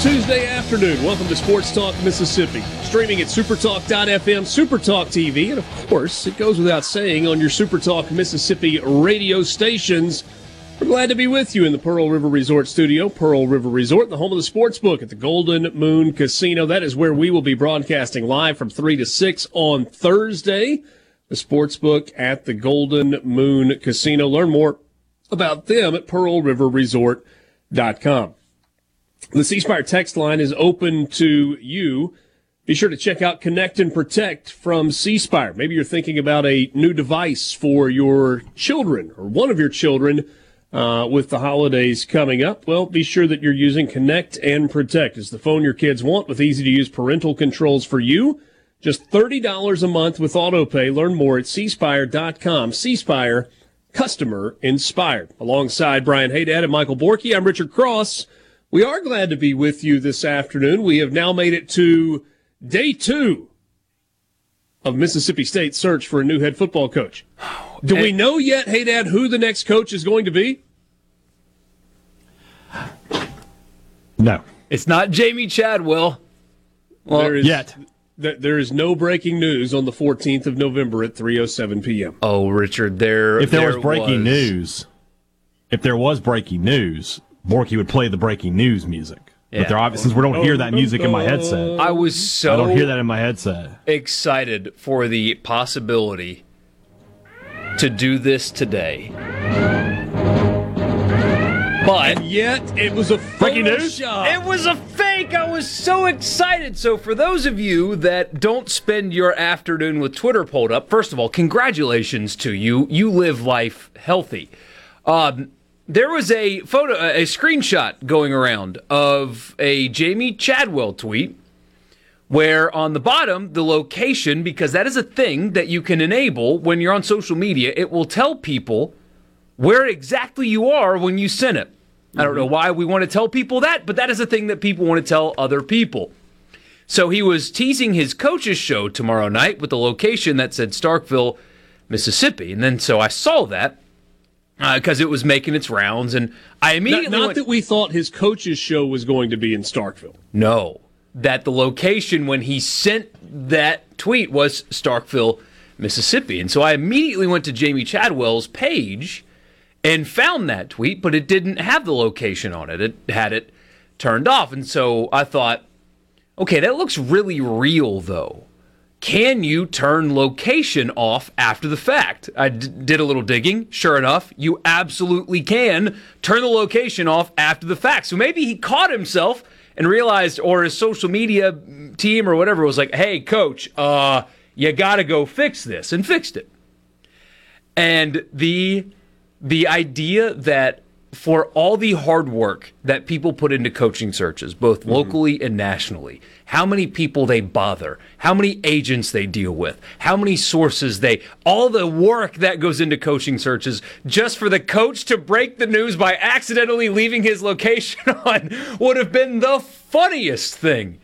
Tuesday afternoon. Welcome to Sports Talk Mississippi. Streaming at supertalk.fm, Supertalk TV, and of course, it goes without saying on your Supertalk Mississippi radio stations. We're glad to be with you in the Pearl River Resort studio. Pearl River Resort, the home of the sports book at the Golden Moon Casino. That is where we will be broadcasting live from 3 to 6 on Thursday. The sports book at the Golden Moon Casino. Learn more about them at pearlriverresort.com. The C Spire text line is open to you. Be sure to check out Connect and Protect from C Spire. Maybe you're thinking about a new device for your children or one of your children uh, with the holidays coming up. Well, be sure that you're using Connect and Protect. It's the phone your kids want with easy to use parental controls for you. Just $30 a month with AutoPay. Learn more at cspire.com. C Spire, customer inspired. Alongside Brian Hadad and Michael Borky, I'm Richard Cross. We are glad to be with you this afternoon. We have now made it to day two of Mississippi State's search for a new head football coach. Do we know yet, hey Dad, who the next coach is going to be? No. It's not Jamey Chadwell. Well, there is, yet. there is no breaking news on the 14th of November at 3:07 p.m. Oh, Richard, there. If there, there was breaking was. news, if there was breaking news, Borky would play the breaking news music. Yeah. But there obviously, since we don't hear that music in my headset. I was so I don't hear that in my headset. Excited for the possibility to do this today. But and yet it was a breaking news. It was a fake. I was so excited. So for those of you that don't spend your afternoon with Twitter pulled up, first of all, congratulations to you. You live life healthy. Um, there was a photo, a screenshot going around of a Jamey Chadwell tweet where on the bottom, the location, because that is a thing that you can enable when you're on social media, it will tell people where exactly you are when you send it. I don't know mm-hmm. why we want to tell people that, but that is a thing that people want to tell other people. So he was teasing his coach's show tomorrow night with the location that said Starkville, Mississippi. And then so I saw that because uh, it was making its rounds, and I immediately not, not went, that we thought his coach's show was going to be in Starkville. No, that the location when he sent that tweet was Starkville, Mississippi, and so I immediately went to Jamey Chadwell's page and found that tweet, but it didn't have the location on it. It had it turned off, and so I thought, okay, that looks really real though can you turn location off after the fact? I d- did a little digging. Sure enough, you absolutely can turn the location off after the fact. So maybe he caught himself and realized, or his social media team or whatever was like, hey, coach, uh, you got to go fix this, and fixed it. And the the idea that for all the hard work that people put into coaching searches, both mm-hmm. locally and nationally, how many people they bother, how many agents they deal with, how many sources they, all the work that goes into coaching searches just for the coach to break the news by accidentally leaving his location on would have been the funniest thing.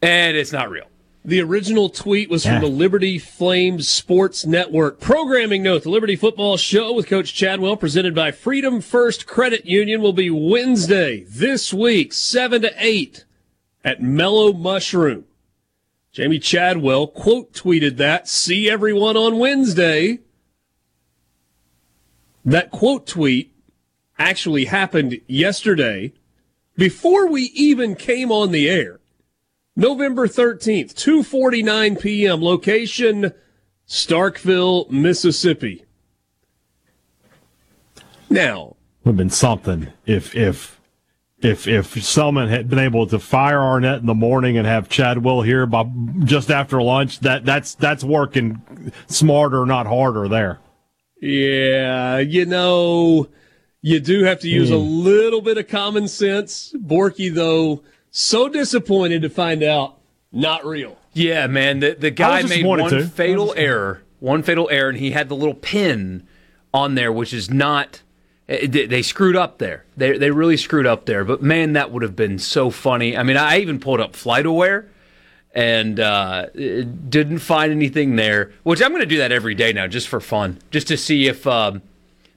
And it's not real. The original tweet was from Yeah. the Liberty Flames Sports Network. Programming note, the Liberty Football Show with Coach Chadwell, presented by Freedom First Credit Union, will be Wednesday this week, 7 to 8 at Mellow Mushroom. Jamey Chadwell quote tweeted that. See everyone on Wednesday. That quote tweet actually happened yesterday before we even came on the air. November 13th, 2:49 p.m. location Starkville, Mississippi. Now, Would have been something if if if if Selmon had been able to fire Arnett in the morning and have Chadwell here by just after lunch. That that's that's working smarter, not harder. There. yeah, you know, you do have to use a hmm. little bit of common sense. Borky though, so disappointed to find out not real. Yeah, man. The the guy made one too. fatal error, one fatal error, and he had the little pin on there, which is not. eh, They they screwed up there. They they really screwed up there. But man, that would have been so funny. I mean, I even pulled up FlightAware and uh, eh, didn't find anything there. Which I'm going to do that every day now, just for fun, just to see if um,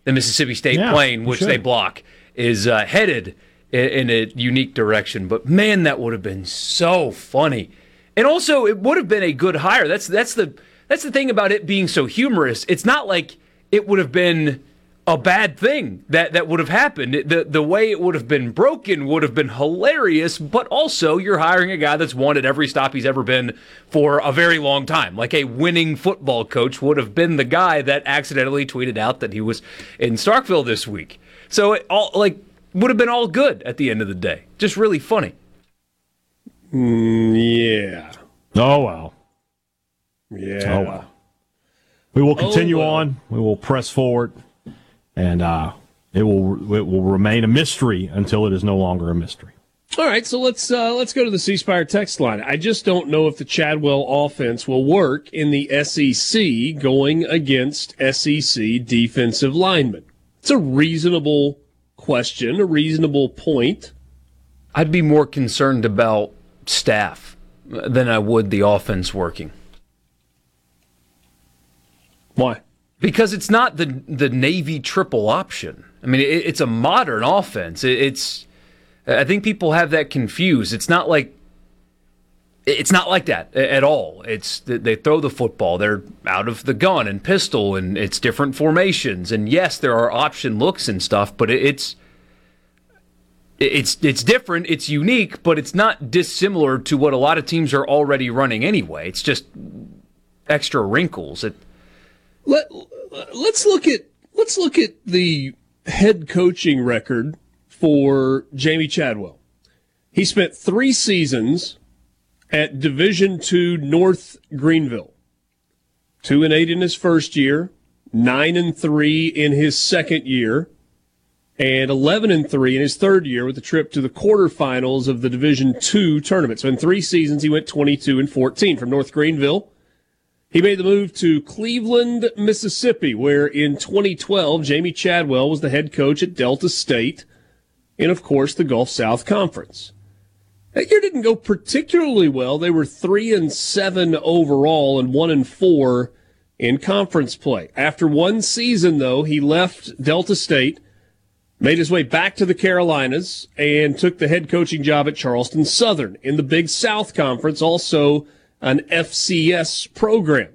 the Mississippi State Yeah, plane, which should. they block, is uh, headed i- in a unique direction. But man, that would have been so funny. And also, it would have been a good hire. That's that's the that's the thing about it being so humorous. It's not like it would have been a bad thing that that would have happened. The the way it would have been broken would have been hilarious. But also, you're hiring a guy that's won at every stop he's ever been for a very long time. Like a winning football coach would have been the guy that accidentally tweeted out that he was in Starkville this week. So it all like would have been all good at the end of the day. Just really funny. Yeah. Oh well. Yeah. Oh well. We will continue well. on. We will press forward, and uh, it will it will remain a mystery until it is no longer a mystery. All right, so let's uh, let's go to the C Spire text line. I just don't know if the Chadwell offense will work in the SEC going against SEC defensive linemen. It's a reasonable question, a reasonable point. I'd be more concerned about staff than I would the offense working. Why? Because it's not the the Navy triple option. I mean, it, it's a modern offense. It, it's I think people have that confused. It's not like it's not like that at all. It's they throw the football. They're out of the gun and pistol, and it's different formations. And yes, there are option looks and stuff, but it's it's it's different. It's unique, but it's not dissimilar to what a lot of teams are already running anyway. It's just extra wrinkles. It, Let let's look at let's look at the head coaching record for Jamey Chadwell. He spent three seasons at Division Two North Greenville. Two and eight in his first year, nine and three in his second year, and eleven and three in his third year with a trip to the quarterfinals of the Division Two tournament. So in three seasons he went twenty two and fourteen from North Greenville. He made the move to Cleveland, Mississippi, where in 2012, Jamey Chadwell was the head coach at Delta State and, of course, the Gulf South Conference. That year didn't go particularly well. They were 3 and 7 overall and 1 and 4 in conference play. After one season, though, he left Delta State, made his way back to the Carolinas, and took the head coaching job at Charleston Southern in the Big South Conference, also an FCS program.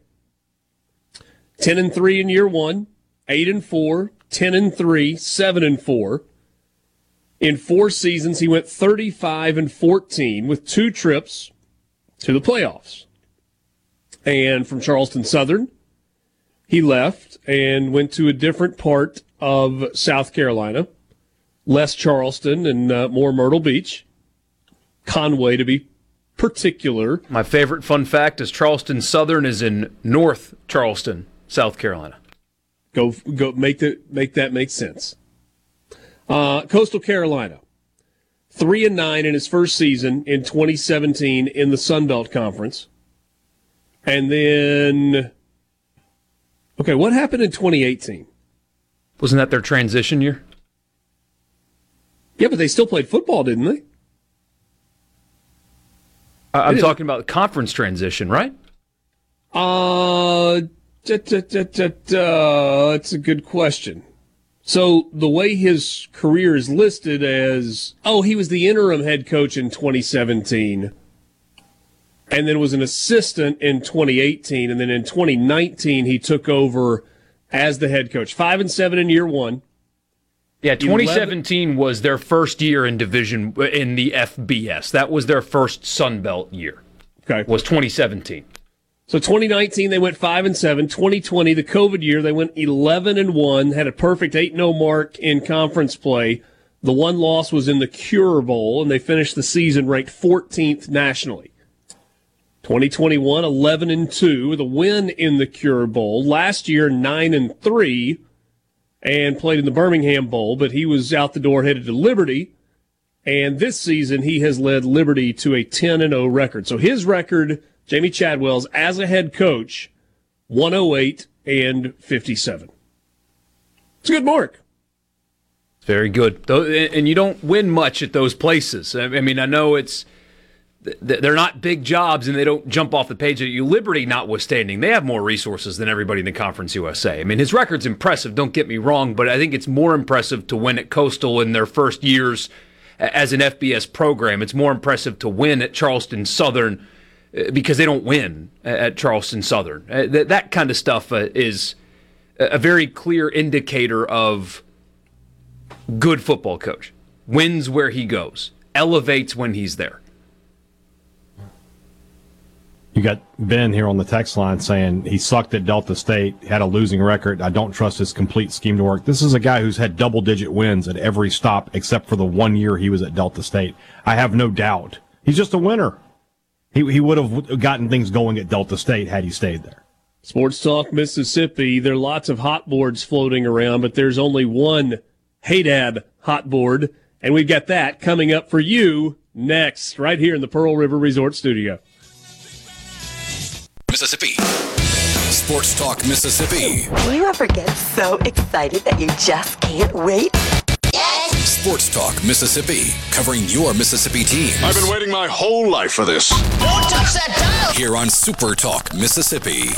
10 and 3 in year 1, 8 and 4, 10 and 3, 7 and 4. In 4 seasons he went 35 and 14 with two trips to the playoffs. And from Charleston Southern, he left and went to a different part of South Carolina, less Charleston and uh, more Myrtle Beach, Conway to be particular. my favorite fun fact is Charleston Southern is in North Charleston, South Carolina. Go go make that make that make sense. Uh, Coastal Carolina, three and nine in his first season in 2017 in the Sun Belt Conference, and then okay, what happened in 2018? Wasn't that their transition year? Yeah, but they still played football, didn't they? I'm talking about the conference transition, right? Uh, da, da, da, da. that's a good question. So the way his career is listed as, oh, he was the interim head coach in 2017 and then was an assistant in 2018 and then in 2019 he took over as the head coach. 5 and 7 in year 1. Yeah, 2017 was their first year in division in the FBS. That was their first Sun Belt year. Okay. Was 2017. So 2019 they went 5 and 7, 2020 the COVID year they went 11 and 1, had a perfect 8-0 mark in conference play. The one loss was in the Cure Bowl and they finished the season ranked 14th nationally. 2021 11 and 2 with a win in the Cure Bowl. Last year 9 and 3 and played in the Birmingham Bowl, but he was out the door headed to Liberty. And this season he has led Liberty to a 10 and 0 record. So his record Jamey Chadwell's as a head coach, 108 and 57. It's a good mark. Very good. And you don't win much at those places. I mean, I know it's they're not big jobs and they don't jump off the page at you. Liberty, notwithstanding, they have more resources than everybody in the Conference USA. I mean, his record's impressive, don't get me wrong, but I think it's more impressive to win at Coastal in their first years as an FBS program. It's more impressive to win at Charleston Southern because they don't win at Charleston Southern. Uh, that, that kind of stuff uh, is a very clear indicator of good football coach. Wins where he goes, elevates when he's there. You got Ben here on the text line saying he sucked at Delta State, had a losing record. I don't trust his complete scheme to work. This is a guy who's had double digit wins at every stop except for the one year he was at Delta State. I have no doubt. He's just a winner. He, he would have gotten things going at Delta State had he stayed there. Sports Talk Mississippi. There are lots of hot boards floating around, but there's only one Hadad hot board, and we've got that coming up for you next, right here in the Pearl River Resort Studio. Mississippi. Sports Talk Mississippi. Do you ever get so excited that you just can't wait? Sports Talk Mississippi, covering your Mississippi team. I've been waiting my whole life for this. Don't touch that dial. Here on Super Talk Mississippi.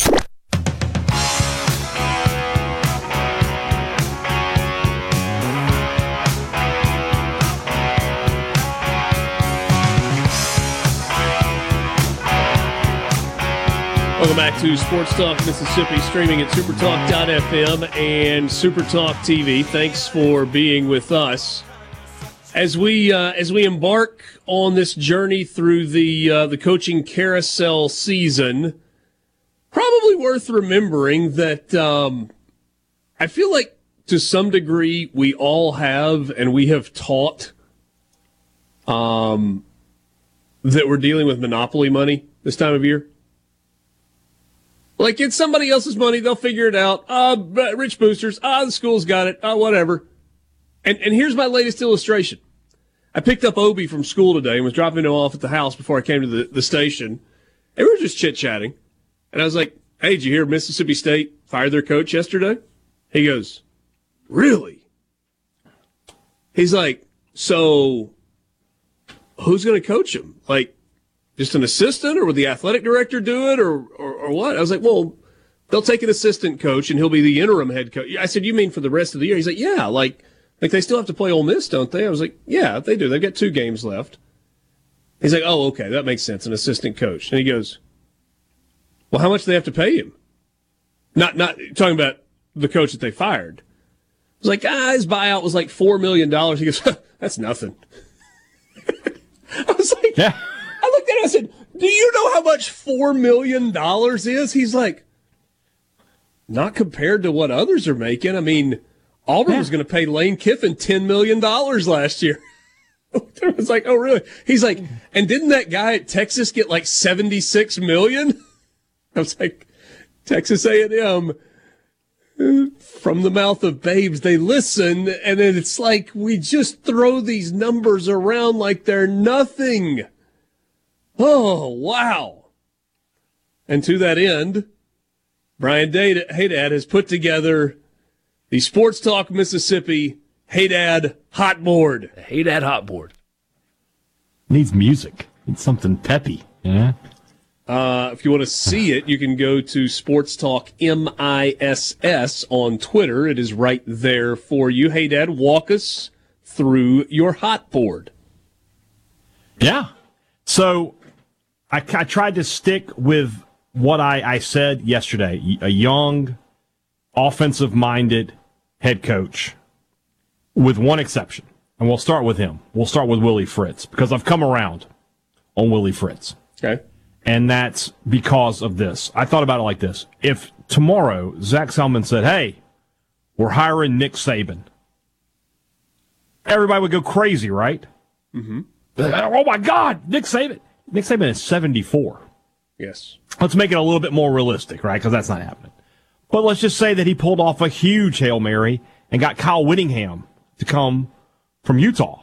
Welcome back to Sports Talk Mississippi, streaming at supertalk.fm and Supertalk TV. Thanks for being with us as we uh, as we embark on this journey through the uh, the coaching carousel season. Probably worth remembering that um, I feel like to some degree we all have and we have taught um, that we're dealing with monopoly money this time of year. Like it's somebody else's money, they'll figure it out. Uh, rich boosters, ah, the school's got it, uh, whatever. And and here's my latest illustration. I picked up Obi from school today and was dropping him off at the house before I came to the, the station. And we were just chit chatting. And I was like, Hey, did you hear Mississippi State fired their coach yesterday? He goes, Really? He's like, So who's going to coach him? Like, just an assistant, or would the athletic director do it, or, or, or what? I was like, well, they'll take an assistant coach, and he'll be the interim head coach. I said, you mean for the rest of the year? He's like, yeah, like, like they still have to play Ole Miss, don't they? I was like, yeah, they do. They've got two games left. He's like, oh, okay, that makes sense, an assistant coach. And he goes, well, how much do they have to pay him? Not, not talking about the coach that they fired. I was like, ah, his buyout was like $4 million. He goes, that's nothing. I was like, yeah. I looked at him. I said, "Do you know how much four million dollars is?" He's like, "Not compared to what others are making." I mean, Auburn yeah. was going to pay Lane Kiffin ten million dollars last year. I was like, "Oh, really?" He's like, "And didn't that guy at Texas get like seventy six million? I was like, "Texas A and M." From the mouth of babes, they listen, and then it's like we just throw these numbers around like they're nothing. Oh, wow. And to that end, Brian Hadad has put together the Sports Talk Mississippi Hey Dad Hot Board. Hey Dad Hot Board. Needs music. Needs something peppy. Yeah. Uh, if you want to see it, you can go to Sports Talk MISS on Twitter. It is right there for you. Hey, Dad, walk us through your hot board. Yeah. So I, I tried to stick with what I, I said yesterday. A young, offensive minded head coach, with one exception. And we'll start with him. We'll start with Willie Fritz because I've come around on Willie Fritz. Okay. And that's because of this. I thought about it like this. If tomorrow Zac Selmon said, hey, we're hiring Nick Saban, everybody would go crazy, right? Mm-hmm. Oh my God, Nick Saban. Nick Saban is 74. Yes. Let's make it a little bit more realistic, right? Because that's not happening. But let's just say that he pulled off a huge Hail Mary and got Kyle Whittingham to come from Utah.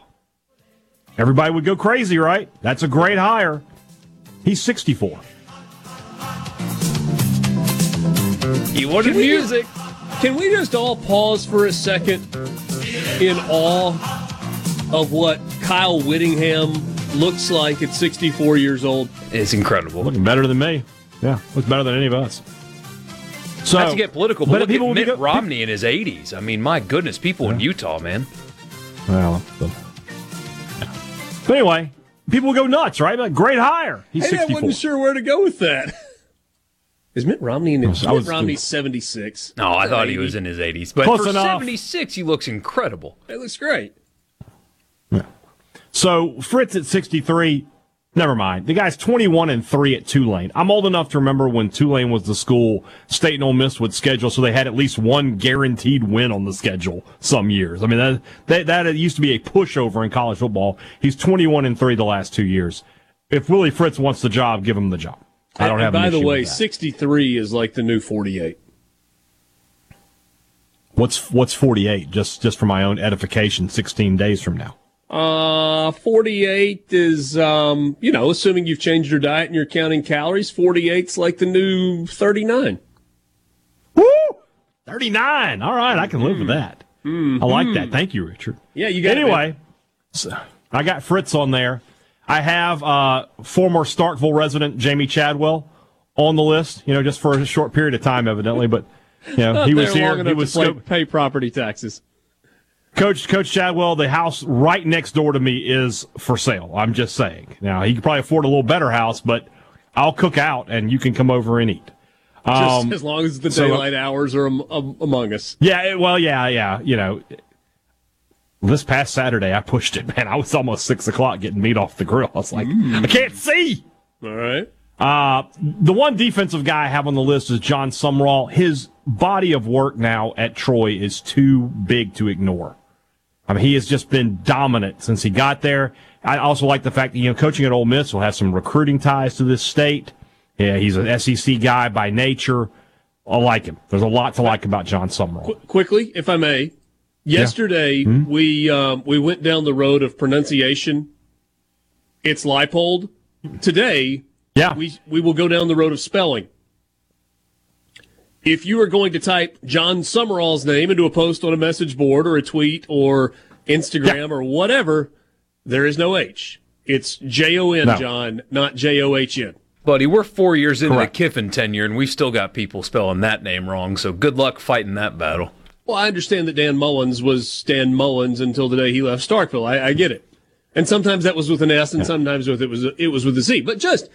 Everybody would go crazy, right? That's a great hire. He's 64. He wanted Can we music. Can we just all pause for a second in awe of what Kyle Whittingham looks like at 64 years old? It's incredible. Looking better than me. Yeah, looks better than any of us. So, Not to get political, but, look people at Mitt go- Romney in his 80s. I mean, my goodness, people in Utah, man. Well, but, but anyway, people will go nuts, right? Like, great hire. He's Hey, I wasn't sure where to go with that. Is Mitt Romney in his I was- Mitt Romney's 76? No, I Or thought he was in his 80s. But Close for enough. 76, he looks incredible. It looks great. Yeah. So Fritz at 63, never mind. The guy's 21 and 3 at Tulane. I'm old enough to remember when Tulane was the school State and Ole Miss would schedule so they had at least one guaranteed win on the schedule some years. I mean, that, that, that used to be a pushover in college football. He's 21 and 3 the last two years. If Willie Fritz wants the job, give him the job. I don't And have an By the way, with that. 63 is like the new 48. What's, what's 48? Just, just for my own edification, 16 days from now. Uh, 48 is, um, you know, assuming you've changed your diet and you're counting calories, 48's like the new 39. Woo! 39. All right, I can live with that. I like that. Thank you, Richard. Yeah, you got it, Anyway, so I got Fritz on there. I have uh, former Starkville resident Jamey Chadwell on the list. You know, just for a short period of time, evidently, but you know he was here. He was to scope- pay property taxes. Coach Coach Chadwell. The house right next door to me is for sale. I'm just saying. Now he could probably afford a little better house, but I'll cook out and you can come over and eat. Just Um, as long as the so- daylight hours are am- am- among us. Yeah, well, yeah, yeah. You know, this past Saturday I pushed it, man. I was almost six o'clock getting meat off the grill. I was like, I can't see. All right. Uh, the one defensive guy I have on the list is Jon Sumrall. His body of work now at Troy is too big to ignore. I mean, he has just been dominant since he got there. I also like the fact that, you know, coaching at Ole Miss will have some recruiting ties to this state. Yeah, he's an SEC guy by nature. I like him. There's a lot to like about Jon Sumrall. Qu- quickly, if I may. Yesterday, Mm-hmm. we um, we went down the road of pronunciation. It's Leipold. Today, Yeah. we we will go down the road of spelling. If you are going to type John Summerall's name into a post on a message board or a tweet or Instagram or whatever, there is no H. It's J O N, No. John, not J O H N. Buddy, we're four years into Correct. the Kiffin tenure, and we've still got people spelling that name wrong. So good luck fighting that battle. Well, I understand that Dan Mullins was Dan Mullins until the day he left Starkville. I, I get it, and sometimes that was with an S, and sometimes with it was it was with a Z. But just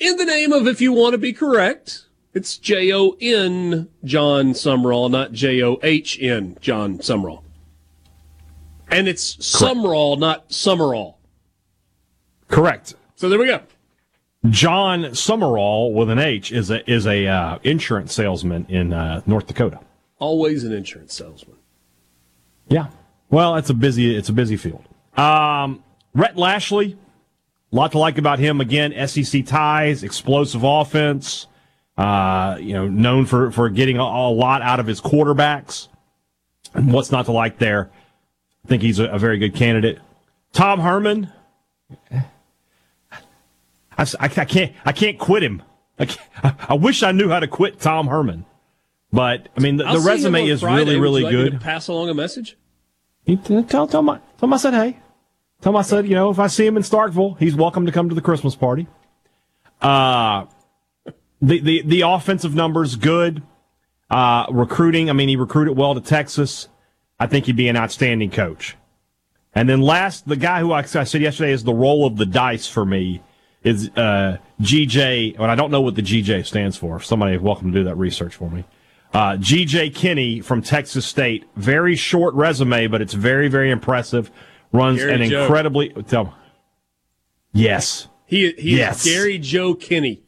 in the name of, if you want to be correct, it's J O N John Sumrall, not J O H N John Sumrall, and it's Sumrall, not Summerall. Correct. So there we go. John Summerall with an H is a is a uh, insurance salesman in uh, North Dakota. Always an insurance salesman. Yeah. Well, it's a busy it's a busy field. Um, Rhett Lashlee, a lot to like about him. Again, SEC ties, explosive offense. Uh, you know, known for for getting a, a lot out of his quarterbacks. And what's not to like there? I think he's a, a very good candidate. Tom Herman. I, s- I- I can't I can't quit him. I, can't- I wish I knew how to quit Tom Herman. But I mean, the, the resume is Friday. really, Would really you like me to good. pass along a message. He, tell, tell, him, I- tell him I said, hey. Tell him I said, you know, if I see him in Starkville, he's welcome to come to the Christmas party. Uh, the, the, the offensive numbers good. Uh, recruiting, I mean, he recruited well to Texas. I think he'd be an outstanding coach. And then last, the guy who I, I said yesterday is the roll of the dice for me is uh, GJ, and I don't know what the GJ stands for. Somebody welcome to do that research for me. Uh, GJ Kinney from Texas State. Very short resume, but it's very, very impressive. Runs Gary an Joe. incredibly. Tell, yes. He he Yes. is Gary Joe Kinney.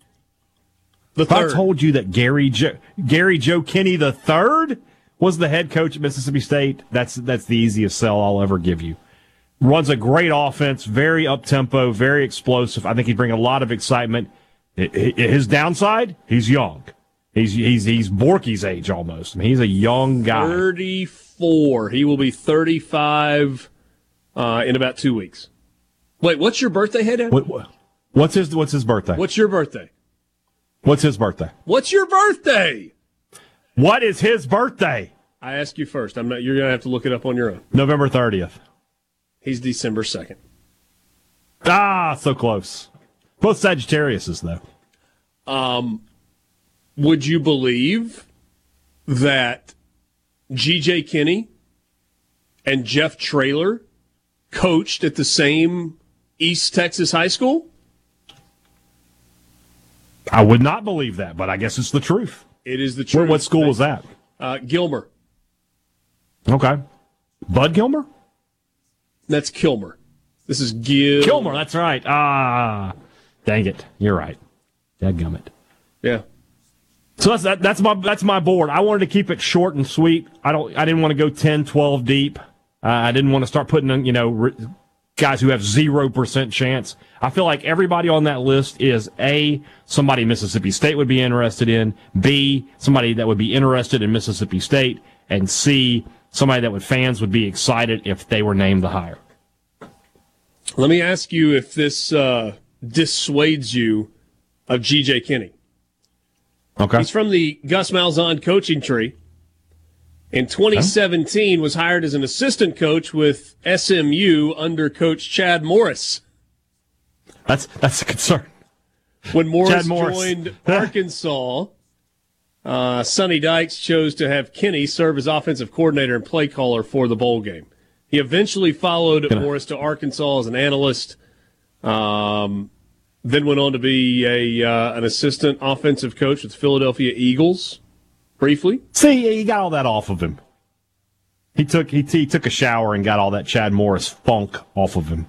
The If I told you that Gary Joe Gary Joe Kinney the third was the head coach at Mississippi State, that's that's the easiest sell I'll ever give you. Runs a great offense, very up tempo, very explosive. I think he'd bring a lot of excitement. His downside, he's young. He's he's he's Borky's age almost. I mean, he's a young guy. 34. He will be 35 uh, in about two weeks. Wait, what's your birthday, Head? What- what's his what's his birthday? What's your birthday? What's his birthday? What's your birthday? What is his birthday? I ask you first. I'm not. You're gonna have to look it up on your own. November thirtieth. He's December 2nd. Ah, so close. Both Sagittariuses though. Um, would you believe that G.J. Kinney and Jeff Traylor coached at the same East Texas high school? I would not believe that, but I guess it's the truth. It is the Where, truth. what school was that? Uh, Gilmer. Okay. Bud Gilmer? That's Kilmer. This is Gil. Gilmer, that's right. Ah, dang it. You're right. Dadgummit. Yeah. So that's that, that's my that's my board. I wanted to keep it short and sweet. I don't I didn't want to go 10, 12 deep. Uh, I didn't want to start putting in, you know re- guys who have 0% chance. I feel like everybody on that list is A somebody Mississippi State would be interested in, B somebody that would be interested in Mississippi State, and C somebody that would fans would be excited if they were named the hire. Let me ask you if this uh, dissuades you of G.J. Kinney. Okay. He's from the Gus Malzahn coaching tree. In 2017, was hired as an assistant coach with SMU under Coach Chad Morris. That's that's a concern. When Morris, Morris. joined Arkansas, uh, Sonny Dykes chose to have Kinney serve as offensive coordinator and play caller for the bowl game. He eventually followed Gonna- Morris to Arkansas as an analyst. Um, then went on to be a uh, an assistant offensive coach with the Philadelphia Eagles, briefly. See, he got all that off of him. He took he, he took a shower and got all that Chad Morris funk off of him.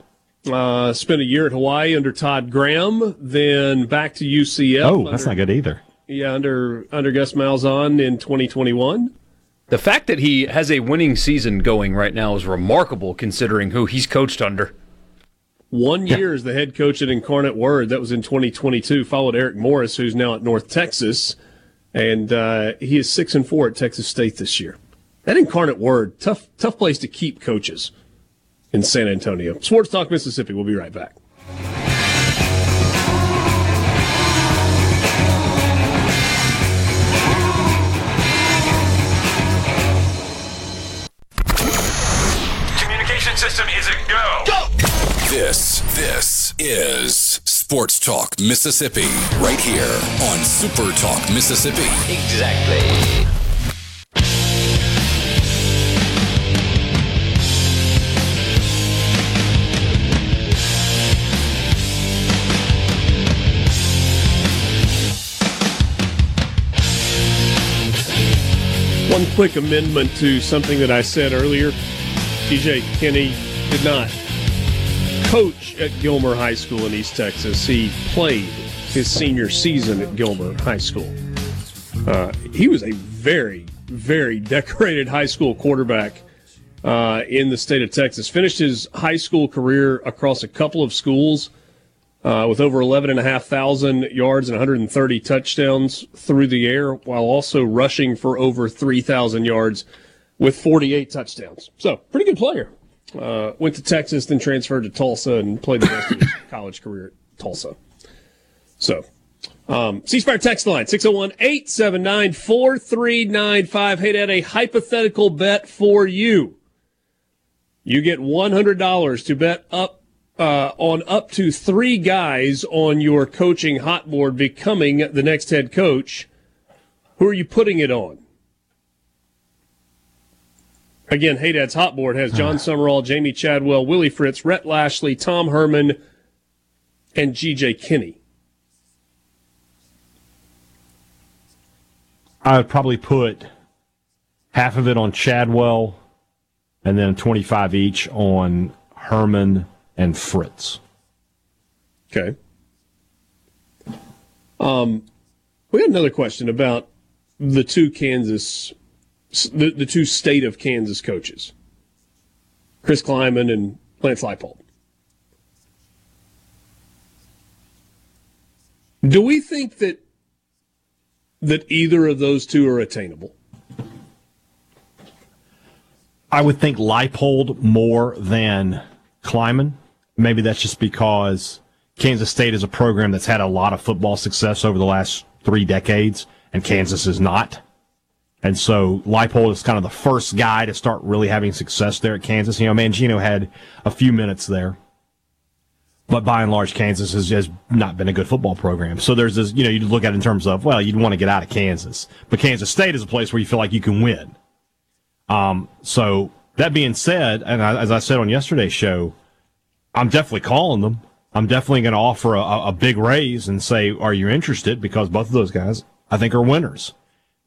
Uh, spent a year at Hawaii under Todd Graham, then back to UCF. Oh, that's under, not good either. Yeah, under under Gus Malzahn in 2021. The fact that he has a winning season going right now is remarkable considering who he's coached under. One year as the head coach at Incarnate Word. That was in 2022. Followed Eric Morris, who's now at North Texas, and uh, he is six and four at Texas State this year. That Incarnate Word, tough tough place to keep coaches in San Antonio. Sports Talk Mississippi. We'll be right back. Communication system is a go. This, this is Sports Talk Mississippi, right here on Super Talk Mississippi. Exactly. One quick amendment to something that I said earlier. GJ Kinney did not coach at Gilmer High School in East Texas. He played his senior season at Gilmer High School. Uh, he was a very, very decorated high school quarterback uh, in the state of Texas. Finished his high school career across a couple of schools uh, with over 11,500 yards and 130 touchdowns through the air, while also rushing for over 3,000 yards with 48 touchdowns. So, pretty good player. Uh, went to Texas, then transferred to Tulsa and played the rest of his college career at Tulsa. So, um, C Spire text line 601 879 4395. Hey, Dad, a hypothetical bet for you. You get $100 to bet up uh, on up to three guys on your coaching hot board becoming the next head coach, who are you putting it on? Again, Hey Dad's hot board has John Summerall, Jamey Chadwell, Willie Fritz, Rhett Lashlee, Tom Herman, and G.J. Kinney. I would probably put half of it on Chadwell, and then 25 each on Herman and Fritz. Okay. Um, we got another question about the two Kansas, the, the two state of Kansas coaches, Chris Klieman and Lance Leipold. Do we think that that either of those two are attainable? I would think Leipold more than Klieman. Maybe that's just because Kansas State is a program that's had a lot of football success over the last three decades, and Kansas is not. And so Leipold is kind of the first guy to start really having success there at Kansas. You know, Mangino had a few minutes there. But by and large, Kansas has, has not been a good football program. So there's this, you know, you look at it in terms of, well, you'd want to get out of Kansas. But Kansas State is a place where you feel like you can win. Um, so that being said, and I, as I said on yesterday's show, I'm definitely calling them. I'm definitely going to offer a, a big raise and say, "Are you interested?" Because both of those guys, I think, are winners.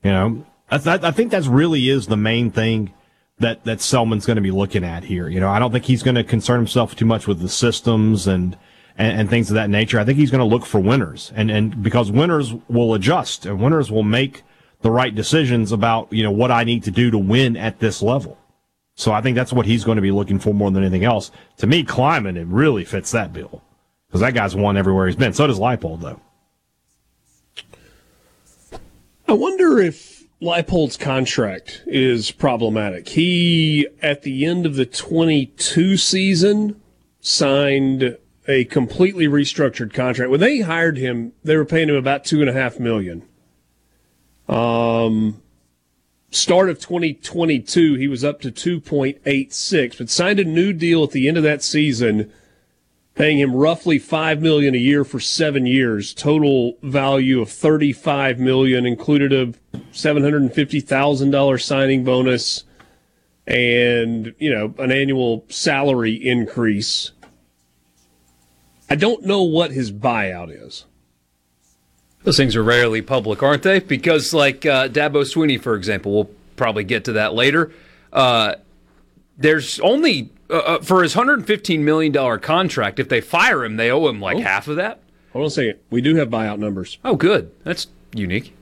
You know, I, think that's really is the main thing that that Selmon's going to be looking at here. You know, I don't think he's going to concern himself too much with the systems and, and and, things of that nature. I think he's going to look for winners, and and because winners will adjust and winners will make the right decisions about you know what I need to do to win at this level. So I think that's what he's going to be looking for more than anything else. To me, Klieman it really fits that bill because that guy's won everywhere he's been. So does Leipold, though. I wonder if Leipold's contract is problematic. He, at the end of the 22 season, signed a completely restructured contract. When they hired him, they were paying him about two and a half million. Um, start of 2022, he was up to 2.86, but signed a new deal at the end of that season paying him roughly five million a year for seven years. Total value of thirty-five million, included a seven hundred and fifty thousand dollar signing bonus, and you know an annual salary increase. I don't know what his buyout is. Those things are rarely public, aren't they? Because, like uh, Dabo Swinney, for example, we'll probably get to that later. Uh, there's only uh, uh, for his $115 million contract, if they fire him, they owe him like oh. half of that. Hold on a second. We do have buyout numbers. Oh, good. That's unique.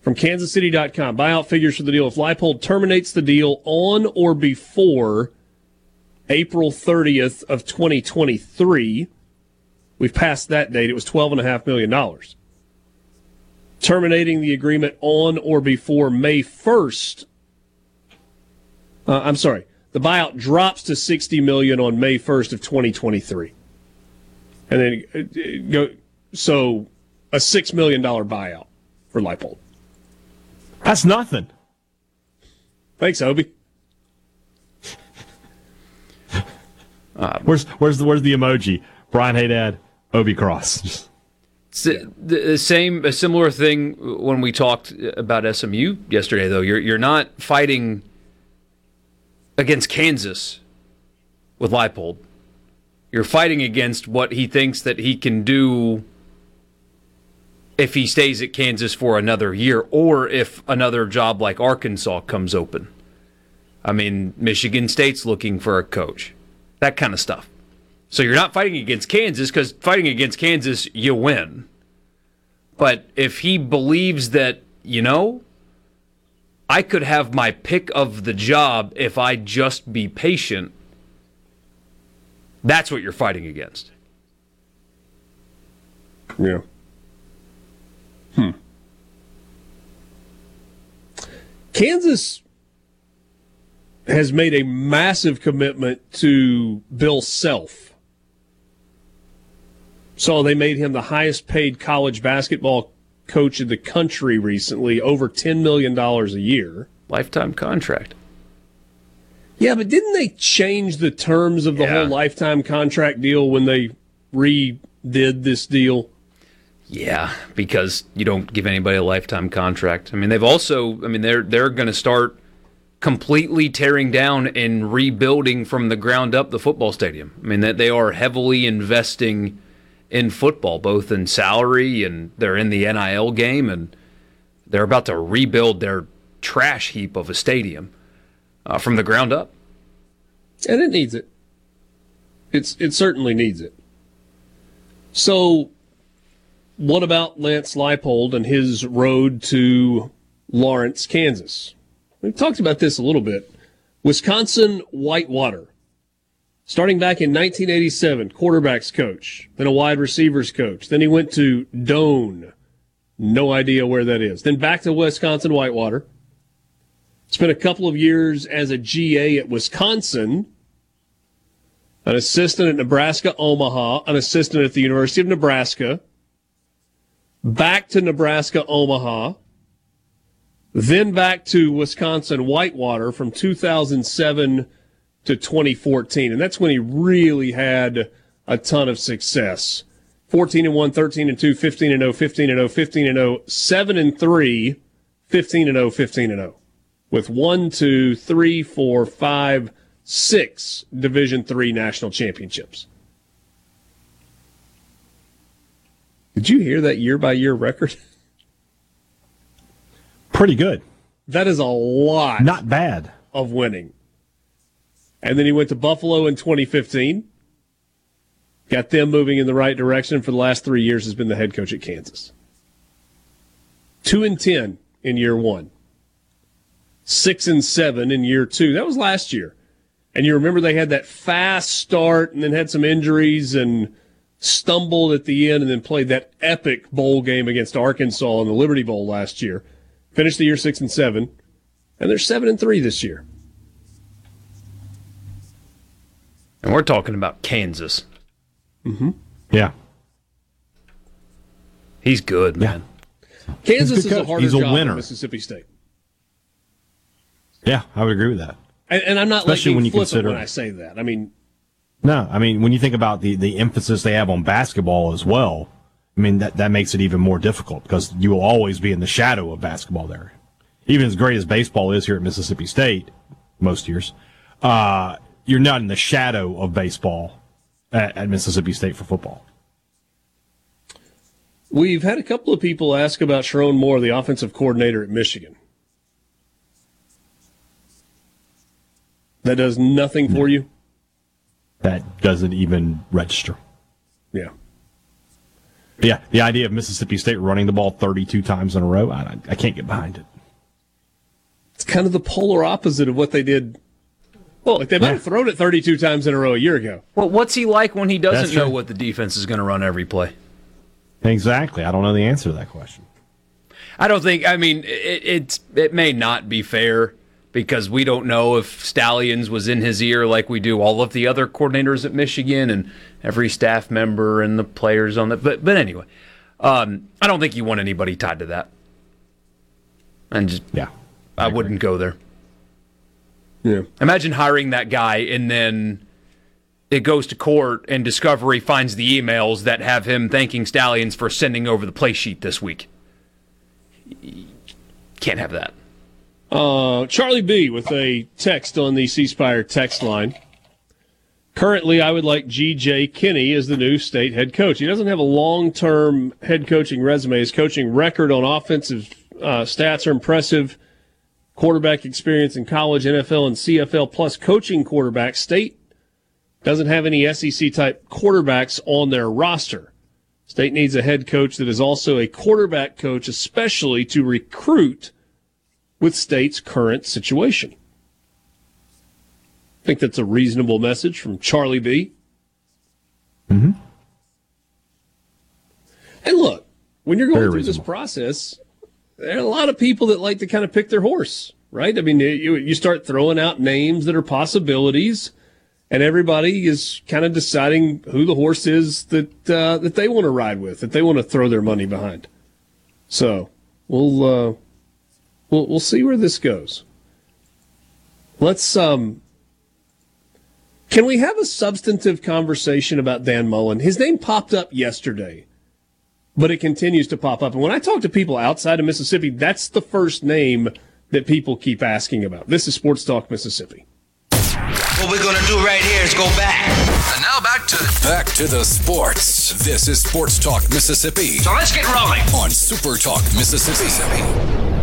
From kansascity.com, buyout figures for the deal. If Leipold terminates the deal on or before April 30th of 2023, we've passed that date. It was $12.5 million. Terminating the agreement on or before May 1st. Uh, I'm sorry the buyout drops to 60 million on May 1st of 2023. And then uh, go so a 6 million dollar buyout for Leipold. That's nothing. Thanks, Obi. Uh, where's where's the where's the emoji? Brian Hadad, Obi Cross. the same, a similar thing when we talked about SMU yesterday. Though you're you're not fighting against Kansas with Leipold. You're fighting against what he thinks that he can do if he stays at Kansas for another year or if another job like Arkansas comes open. I mean, Michigan State's looking for a coach. That kind of stuff. So you're not fighting against Kansas because fighting against Kansas, you win. But if he believes that, you know, I could have my pick of the job if I just be patient. That's what you're fighting against. Yeah. Hmm. Kansas has made a massive commitment to Bill Self. So they made him the highest paid college basketball coach in the country recently, over $10 million a year. Lifetime contract. Yeah, but didn't they change the terms of the Yeah. whole lifetime contract deal when they redid this deal? Yeah, because you don't give anybody a lifetime contract. I mean, they've also, I mean, they're they're going to start completely tearing down and rebuilding from the ground up the football stadium. I mean, that they are heavily investing in football, both in salary and they're in the NIL game, and they're about to rebuild their trash heap of a stadium uh, from the ground up. And it needs it. It's it certainly needs it. So what about Lance Leipold and his road to Lawrence, Kansas? We've talked about this a little bit. Wisconsin Whitewater. Starting back in 1987, quarterbacks coach, then a wide receivers coach. Then he went to Doane. No idea where that is. Then back to Wisconsin Whitewater. Spent a couple of years as a GA at Wisconsin, an assistant at Nebraska Omaha, an assistant at the University of Nebraska, back to Nebraska Omaha, then back to Wisconsin Whitewater from 2007 to 2014. And that's when he really had a ton of success. 14 and 1, 13 and 2, 15 and 0, 15 and 0, 15 and 0, 7 and 3, 15 and 0, 15 and 0 with one, two, three, four, five, six Division three national championships. Did you hear that year by year record? Pretty good. That is a lot Not bad. of winning. And then he went to Buffalo in 2015. Got them moving in the right direction for the last three years, has been the head coach at Kansas. Two and 10 in year one, six and seven in year two. That was last year. And you remember they had that fast start and then had some injuries and stumbled at the end and then played that epic bowl game against Arkansas in the Liberty Bowl last year. Finished the year six and seven, and they're seven and three this year. And we're talking about Kansas. Yeah. He's good, Yeah. man. Kansas is a coach. harder He's a job winner. than Mississippi State. Yeah, I would agree with that. And, and I'm not Especially like when you consider- when I say that. I mean, No, I mean when you think about the the emphasis they have on basketball as well, I mean that that makes it even more difficult because you will always be in the shadow of basketball there. Even as great as baseball is here at Mississippi State, most years, uh, you're not in the shadow of baseball at, at Mississippi State for football. we've had a couple of people ask about Sherrone Moore, the offensive coordinator at Michigan. That does nothing for you? That doesn't even register. Yeah. Yeah, the idea of Mississippi State running the ball 32 times in a row, I, I can't get behind it. It's kind of the polar opposite of what they did. Well, like they might Yeah. have thrown it 32 times in a row a year ago. Well, what's he like when he doesn't know what the defense is going to run every play? Exactly. I don't know the answer to that question. I don't think. I mean, it, it's it may not be fair because we don't know if Stalions was in his ear like we do all of the other coordinators at Michigan and every staff member and the players on the. But but anyway, um, I don't think you want anybody tied to that. And just Yeah. I wouldn't go there. Yeah. Imagine hiring that guy and then it goes to court and Discovery finds the emails that have him thanking Stalions for sending over the play sheet this week. Can't have that. Uh, Charlie B with a text on the C Spire text line. Currently, I would like G.J. Kinney as the new state head coach. He doesn't have a long term head coaching resume. His coaching record on offensive uh, stats are impressive. Quarterback experience in college, NFL, and CFL, plus coaching quarterback. State doesn't have any SEC type quarterbacks on their roster. State needs a head coach that is also a quarterback coach, especially to recruit with State's current situation. I think that's a reasonable message from Charlie B. Mm-hmm. And look, when you're going Very through this process, there are a lot of people that like to kind of pick their horse, right? I mean, you, you start throwing out names that are possibilities, and everybody is kind of deciding who the horse is that uh, that they want to ride with, that they want to throw their money behind. So we'll uh, we'll we'll see where this goes. Let's um Can we have a substantive conversation about Dan Mullen? His name popped up yesterday, but it continues to pop up. And when I talk to people outside of Mississippi, that's the first name that people keep asking about. This is Sports Talk Mississippi. What we're going to do right here is go back. And now back to back to the sports. This is Sports Talk Mississippi So let's get rolling. on Super Talk Mississippi. Hey,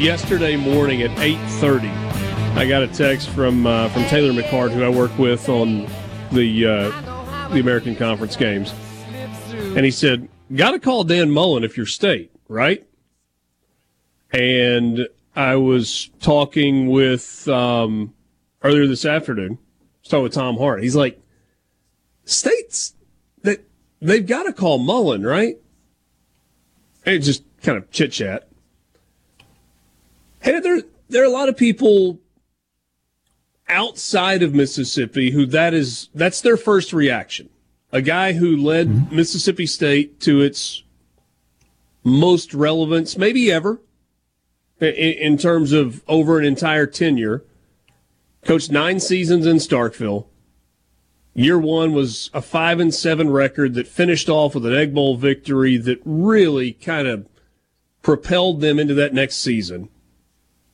yesterday morning at 8:30, I got a text from uh, from Taylor McCart, who I work with on the uh, the American Conference games, and he said, "Got to call Dan Mullen if you're state, right?" And I was talking with um, earlier this afternoon. Talking with Tom Hart. He's like, "States that they've got to call Mullen, right?" And just kind of chit chat. Hey, there there are a lot of people outside of Mississippi who that is that's their first reaction. A guy who led mm-hmm. Mississippi State to its most relevance, maybe ever, in, in terms of over an entire tenure. Coached nine seasons in Starkville. Year one was a five and seven record that finished off with an Egg Bowl victory that really kind of propelled them into that next season.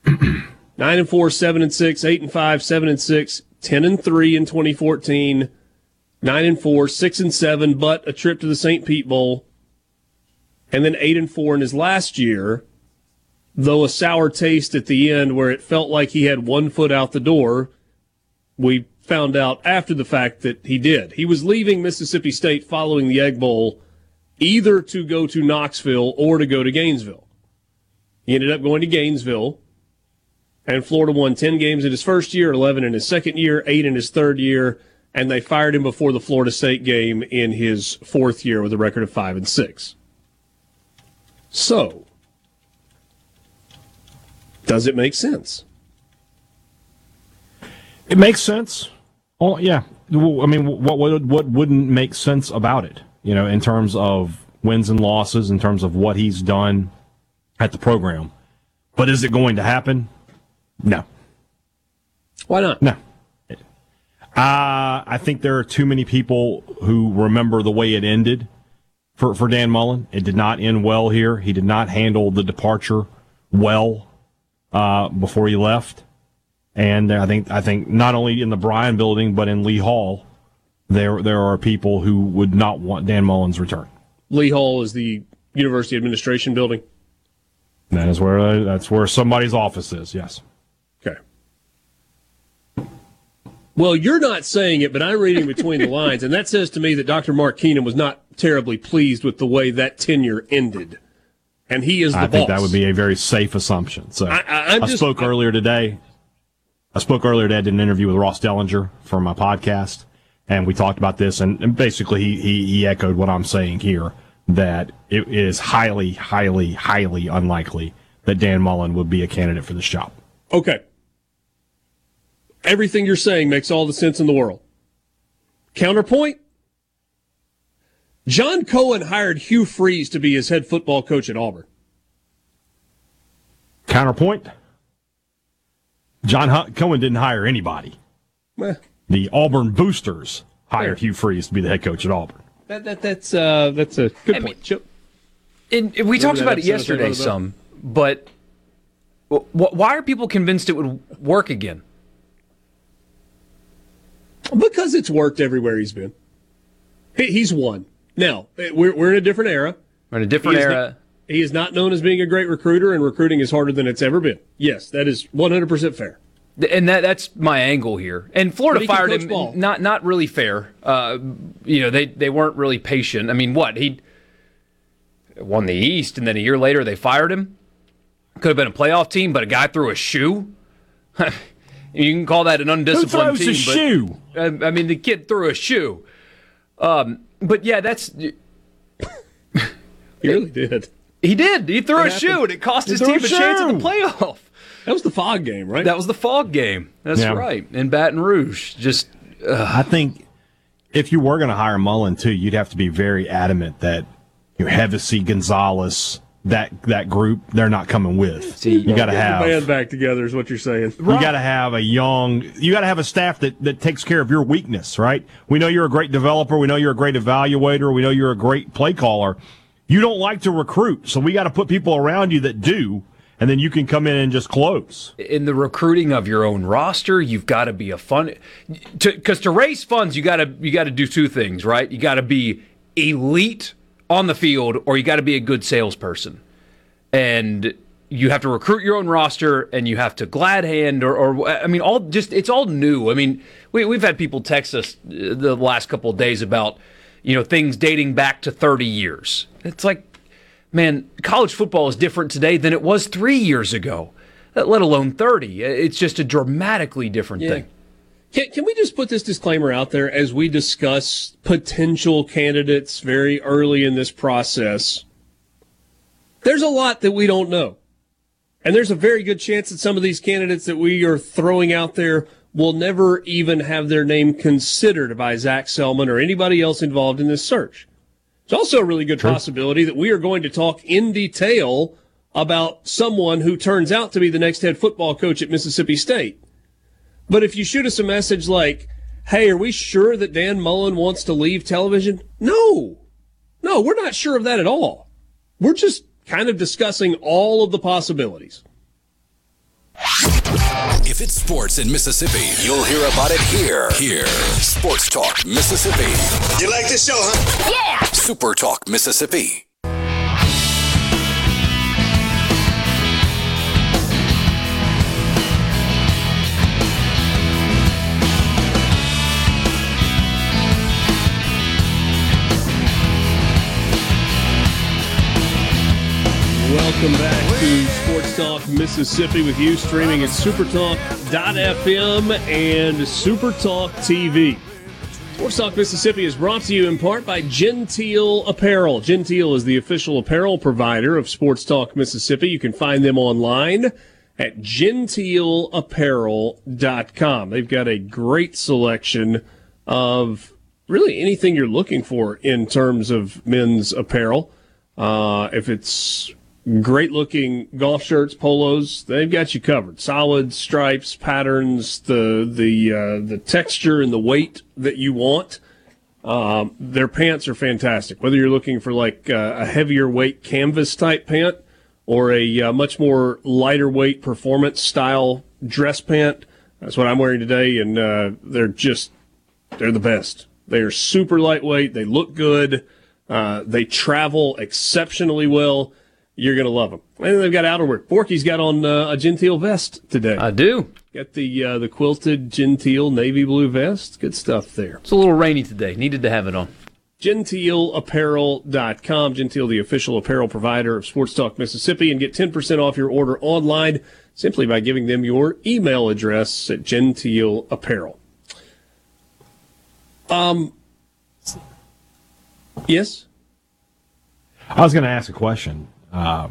Nine and four, seven and six, eight and five, seven and six, ten and three in 2014, nine and four, six and seven, but a trip to the St. Pete Bowl, and then eight and four in his last year, though a sour taste at the end where it felt like he had one foot out the door. We found out after the fact that he did. He was leaving Mississippi State following the Egg Bowl, either to go to Knoxville or to go to Gainesville. He ended up going to Gainesville and Florida won 10 games in his first year, 11 in his second year, 8 in his third year, and they fired him before the Florida State game in his fourth year with a record of 5 and 6. So, does it make sense? It makes sense. Oh yeah. I mean, what would what wouldn't make sense about it? You know, in terms of wins and losses, in terms of what he's done at the program. But is it going to happen? No. Why not? No. Uh, I think there are too many people who remember the way it ended for, for Dan Mullen. It did not end well here. He did not handle the departure well uh, before he left. And I think I think not only in the Bryan building but in Lee Hall, there there are people who would not want Dan Mullen's return. Lee Hall is the University Administration building. That is where that's where somebody's office is. Yes. Okay. Well, you're not saying it, but I'm reading between the lines, and that says to me that Dr. Mark Keenum was not terribly pleased with the way that tenure ended. And he is the I think that would be a very safe assumption. So I- I- I'm just- spoke earlier today. I spoke earlier today. I did an interview with Ross Dellenger for my podcast, and we talked about this. And, and basically, he, he he echoed what I'm saying here that it is highly, highly, highly unlikely that Dan Mullen would be a candidate for this job. Okay. Everything you're saying makes all the sense in the world. Counterpoint John Cohen hired Hugh Freeze to be his head football coach at Auburn. Counterpoint: John Hu- Cohen didn't hire anybody. Meh. The Auburn Boosters hired Hugh Freeze to be the head coach at Auburn. That, that, that's, uh, that's a good I point. mean- Chip. And and we talked about it yesterday some, but wh- wh- why are people convinced it would work again? Because it's worked everywhere he's been. He, he's won. Now, eh, we're, we're in a different era. We're in a different He era. not- he is not known as being a great recruiter, and recruiting is harder than it's ever been. Yes, that is 100% fair. and that that's my angle here. And Florida But he can fired him ball. not not really fair. Uh, you know, they they weren't really patient. I mean, what he won the East, and then a year later they fired him. Could have been a playoff team, but a guy threw a shoe. you can call that an undisciplined Who undisciplined throws team. a but- shoe? I I mean, the kid threw a shoe. Um, but yeah, that's He really did. he did. He threw a happened? shoe, and it cost He his threw a team a chance at the playoff. That was the fog game, right? That was the fog game. That's Yeah. right. In Baton Rouge, just I think if you were going to hire Mullen too, you'd have to be very adamant that your Hevesy, Gonzales, that that group, they're not coming with. See, you got to have the band back together is what you're saying. You got to have a young, you got to have a staff that, that takes care of your weakness, right? We know you're a great developer. We know you're a great evaluator. We know you're a great play caller. You don't like to recruit. So we got to put people around you that do. And then you can come in and just close. in the recruiting of your own roster, you've got to be a fun because to, raise funds, you got to you got to do two things, right? You got to be elite on the field, or you got to be a good salesperson, and you have to recruit your own roster, and you have to glad hand, or, or I mean, all just it's all new. I mean, we, we've had people text us uh, the last couple of days about you know things dating back to 30 years. It's like man, college football is different today than it was three years ago, let alone 30. It's just a dramatically different Yeah. thing. Can, can we just put this disclaimer out there as we discuss potential candidates very early in this process? There's a lot that we don't know. And there's a very good chance that some of these candidates that we are throwing out there will never even have their name considered by Zac Selmon or anybody else involved in this search. It's also a really good possibility that we are going to talk in detail about someone who turns out to be the next head football coach at Mississippi State. But if you shoot us a message like, hey, are we sure that Dan Mullen wants to leave television? No. No, we're not sure of that at all. We're just kind of discussing all of the possibilities. If it's sports in Mississippi, you'll hear about it here. Here. Sports Talk Mississippi. You like this show, huh? Yeah! Super Talk Mississippi. Welcome back to Sports Talk Mississippi with you streaming at supertalk.fm and Supertalk TV. Sports Talk Mississippi is brought to you in part by Genteel Apparel. Genteel is the official apparel provider of Sports Talk Mississippi. You can find them online at genteelapparel.com. They've got a great selection of really anything you're looking for in terms of men's apparel. Uh, if it's great looking golf shirts, polos, they've got you covered. Solid stripes, patterns, the the uh, the texture and the weight that you want. Um, their pants are fantastic. Whether you're looking for like uh, a heavier weight canvas type pant or a uh, much more lighter weight performance style dress pant, that's what I'm wearing today, and uh, they're just they're the best. They are super lightweight. They look good. Uh, they travel exceptionally well. You're gonna love them. And they've got outerwear. Forky's got on uh, a genteel vest today. I do. got the uh, the quilted genteel navy blue vest. Good stuff there. It's a little rainy today. Needed to have it on. GenteelApparel.com. Genteel, the official apparel provider of Sports Talk Mississippi, and get 10% off your order online simply by giving them your email address at Genteel Apparel. Um. Yes. I was going to ask a question. Uh,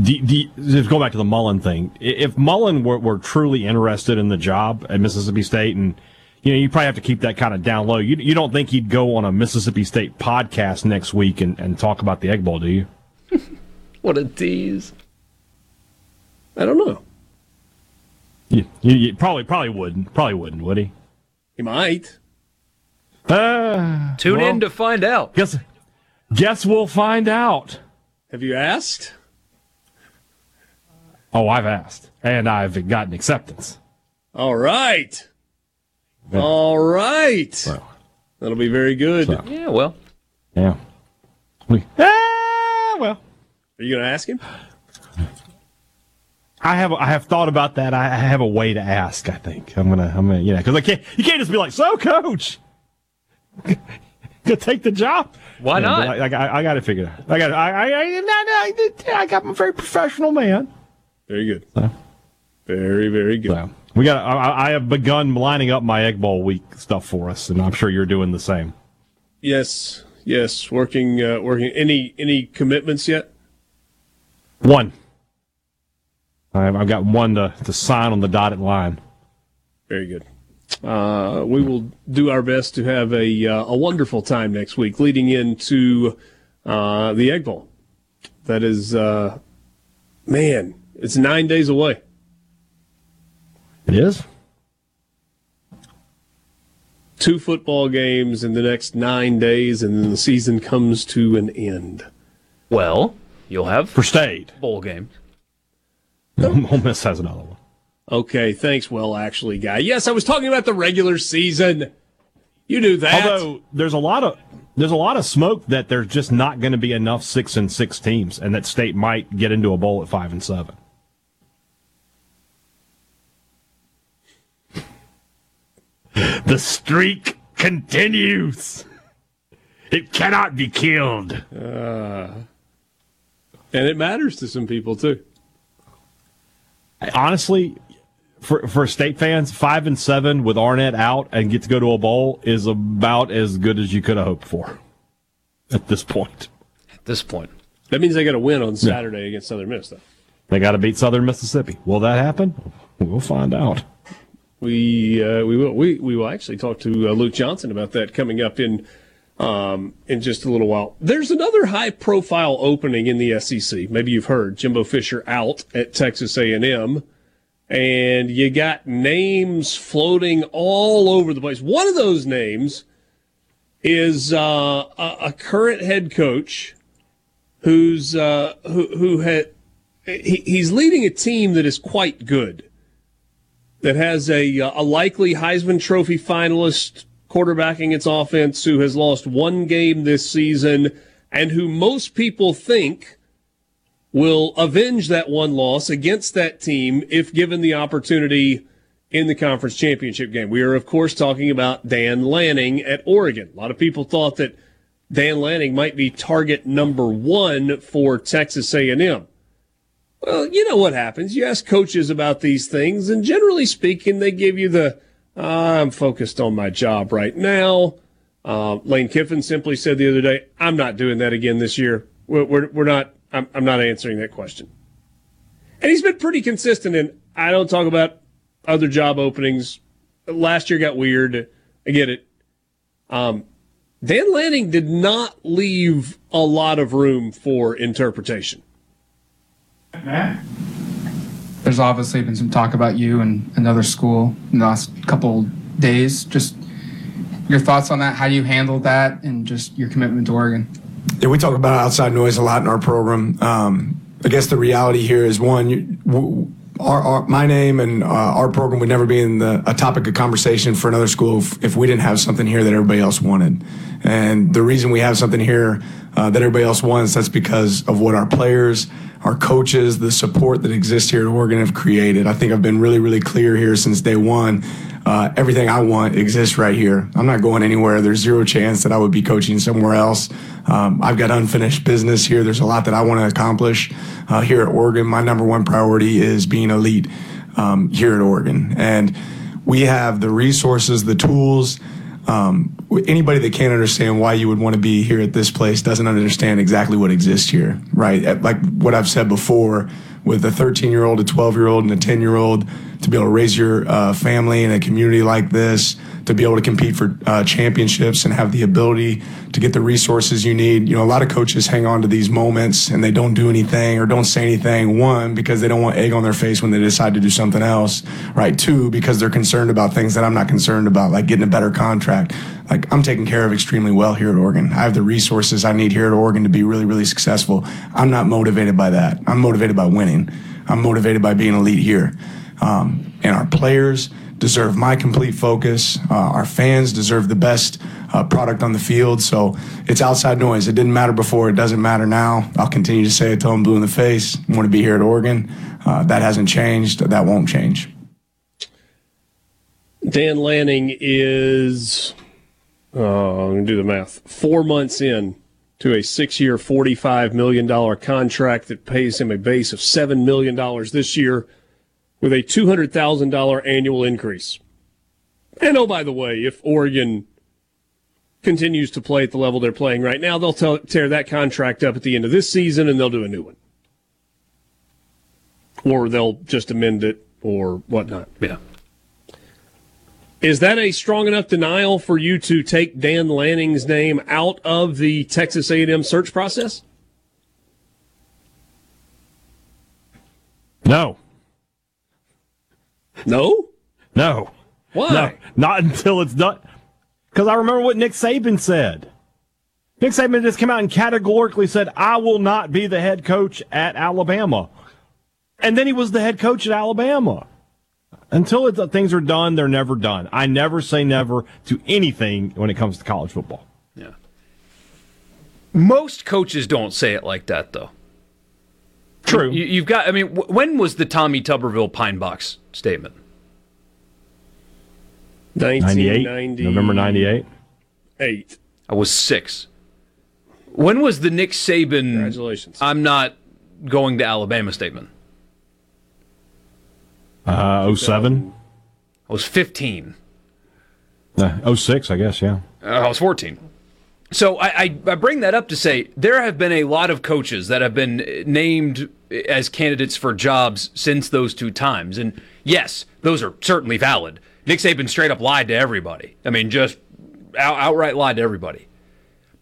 do, do, just go back to the Mullen thing. If Mullen were, were truly interested in the job at Mississippi State, and you know, you probably have to keep that kind of down low. You, you don't think he'd go on a Mississippi State podcast next week and, and talk about the Egg Bowl, do you? What a tease. I don't know. You, you, you probably probably wouldn't. Probably wouldn't, would he? He might. Uh, Tune well, in to find out. Guess, guess we'll find out. Have you asked? Oh, I've asked, and I've gotten acceptance. All right. Yeah. All right. Well, That'll be very good. So- Yeah, well, yeah. We, ah, well, Are you going to ask him? I have I have thought about that. I I have a way to ask. I think I'm gonna I'm gonna you know because I can't you can't just be like so coach. Gonna take the job. Why Yeah, not? I, I, I got to figure it out. I got I I I, I, I, I got I'm a very professional man. Very good. So. Very, very good. So we got I, I have begun lining up my egg bowl week stuff for us, and I'm sure you're doing the same. Yes, yes. Working, uh, working. Any any commitments yet? One. I've I've got one to, to sign on the dotted line. Very good. Uh, we will do our best to have a uh, a wonderful time next week, leading into uh, the Egg Bowl. That is, uh, man, it's nine days away. It is. Two football games in the next nine days, and then the season comes to an end. Well, you'll have For State. bowl games. Ole Miss has another one. Okay, thanks, well, actually, guy. Yes, I was talking about the regular season. You knew that. Although there's a lot of there's a lot of smoke that there's just not going to be enough six and six teams, and that state might get into a bowl at five and seven. the streak continues. It cannot be killed. Uh, and it matters to some people too. Honestly, for for state fans, five and seven with Arnett out and get to go to a bowl is about as good as you could have hoped for at this point. At this point, That means they got to win on Saturday against Southern Miss, though. They got to beat Southern Mississippi. Will that happen? We'll find out. We uh, we will we, we will actually talk to uh, Luke Johnson about that coming up in um, in just a little while. There's another high profile opening in the SEC. Maybe you've heard Jimbo Fisher out at Texas A&M, and you got names floating all over the place. One of those names is uh, a, a current head coach who's uh, who who had he, he's leading a team that is quite good that has a a likely Heisman Trophy finalist quarterbacking its offense who has lost one game this season and who most people think will avenge that one loss against that team if given the opportunity in the conference championship game. We are of course talking about Dan Lanning at Oregon. A lot of people thought that Dan Lanning might be target number 1 for Texas A&M. Well, you know what happens. You ask coaches about these things, and generally speaking, they give you the I'm focused on my job right now. Uh, Lane Kiffin simply said the other day, I'm not doing that again this year. We're, we're, we're not, I'm, I'm not answering that question. And he's been pretty consistent in, I don't talk about other job openings. Last year got weird. I get it. Um, Dan Lanning did not leave a lot of room for interpretation. There's obviously been some talk about you and another school in the last couple days. Just your thoughts on that, how you handled that, and just your commitment to Oregon. Yeah, we talk about outside noise a lot in our program. Um, I guess the reality here is one, our, our, my name and uh, our program would never be in the, a topic of conversation for another school if, if, we didn't have something here that everybody else wanted. And the reason we have something here uh, that everybody else wants, that's because of what our players, our coaches, the support that exists here at Oregon have created. I think I've been really, really clear here since day one. Uh, everything I want exists right here. I'm not going anywhere. There's zero chance that I would be coaching somewhere else. Um, I've got unfinished business here. There's a lot that I want to accomplish uh, here at Oregon. My number one priority is being elite um, here at Oregon. And we have the resources, the tools. Um, anybody that can't understand why you would want to be here at this place doesn't understand exactly what exists here, right? Like what I've said before, with a 13 year old, a 12 year old, and a 10 year old to be able to raise your uh, family in a community like this, to be able to compete for uh, championships and have the ability to get the resources you need. You know, a lot of coaches hang on to these moments and they don't do anything or don't say anything. One, because they don't want egg on their face when they decide to do something else, right? Two, because they're concerned about things that I'm not concerned about, like getting a better contract. Like I'm taken care of extremely well here at Oregon. I have the resources I need here at Oregon to be really, really successful. I'm not motivated by that. I'm motivated by winning. I'm motivated by being elite here. Um, and our players deserve my complete focus. Uh, our fans deserve the best uh, product on the field. So it's outside noise. It didn't matter before. It doesn't matter now. I'll continue to say it till I'm blue in the face. I want to be here at Oregon. Uh, that hasn't changed. That won't change. Dan Lanning is, I'm going to do the math, four months in to a six year, $45 million contract that pays him a base of $7 million this year with a $200,000 annual increase. And oh, by the way, if Oregon continues to play at the level they're playing right now, they'll tell, tear that contract up at the end of this season and they'll do a new one. Or they'll just amend it or whatnot. Yeah. Is that a strong enough denial for you to take Dan Lanning's name out of the Texas A&M search process? No. No? No. Why? No. Not until it's done. Because I remember what Nick Saban said. Nick Saban just came out and categorically said, I will not be the head coach at Alabama. And then he was the head coach at Alabama. Until it, uh, things are done, they're never done. I never say never to anything when it comes to college football. Yeah. Most coaches don't say it like that, though. True. You, have got. I mean, w- when was the Tommy Tuberville Pine Box statement? 1998. November 98. Eight. I was six. When was the Nick Saban? Congratulations. I'm not going to Alabama statement. Uh, 07? I was 15. Uh, 06, I guess, yeah. Uh, I was 14. So I, I, I bring that up to say there have been a lot of coaches that have been named as candidates for jobs since those two times. And yes, those are certainly valid. Nick Saban straight up lied to everybody. I mean, just out, outright lied to everybody.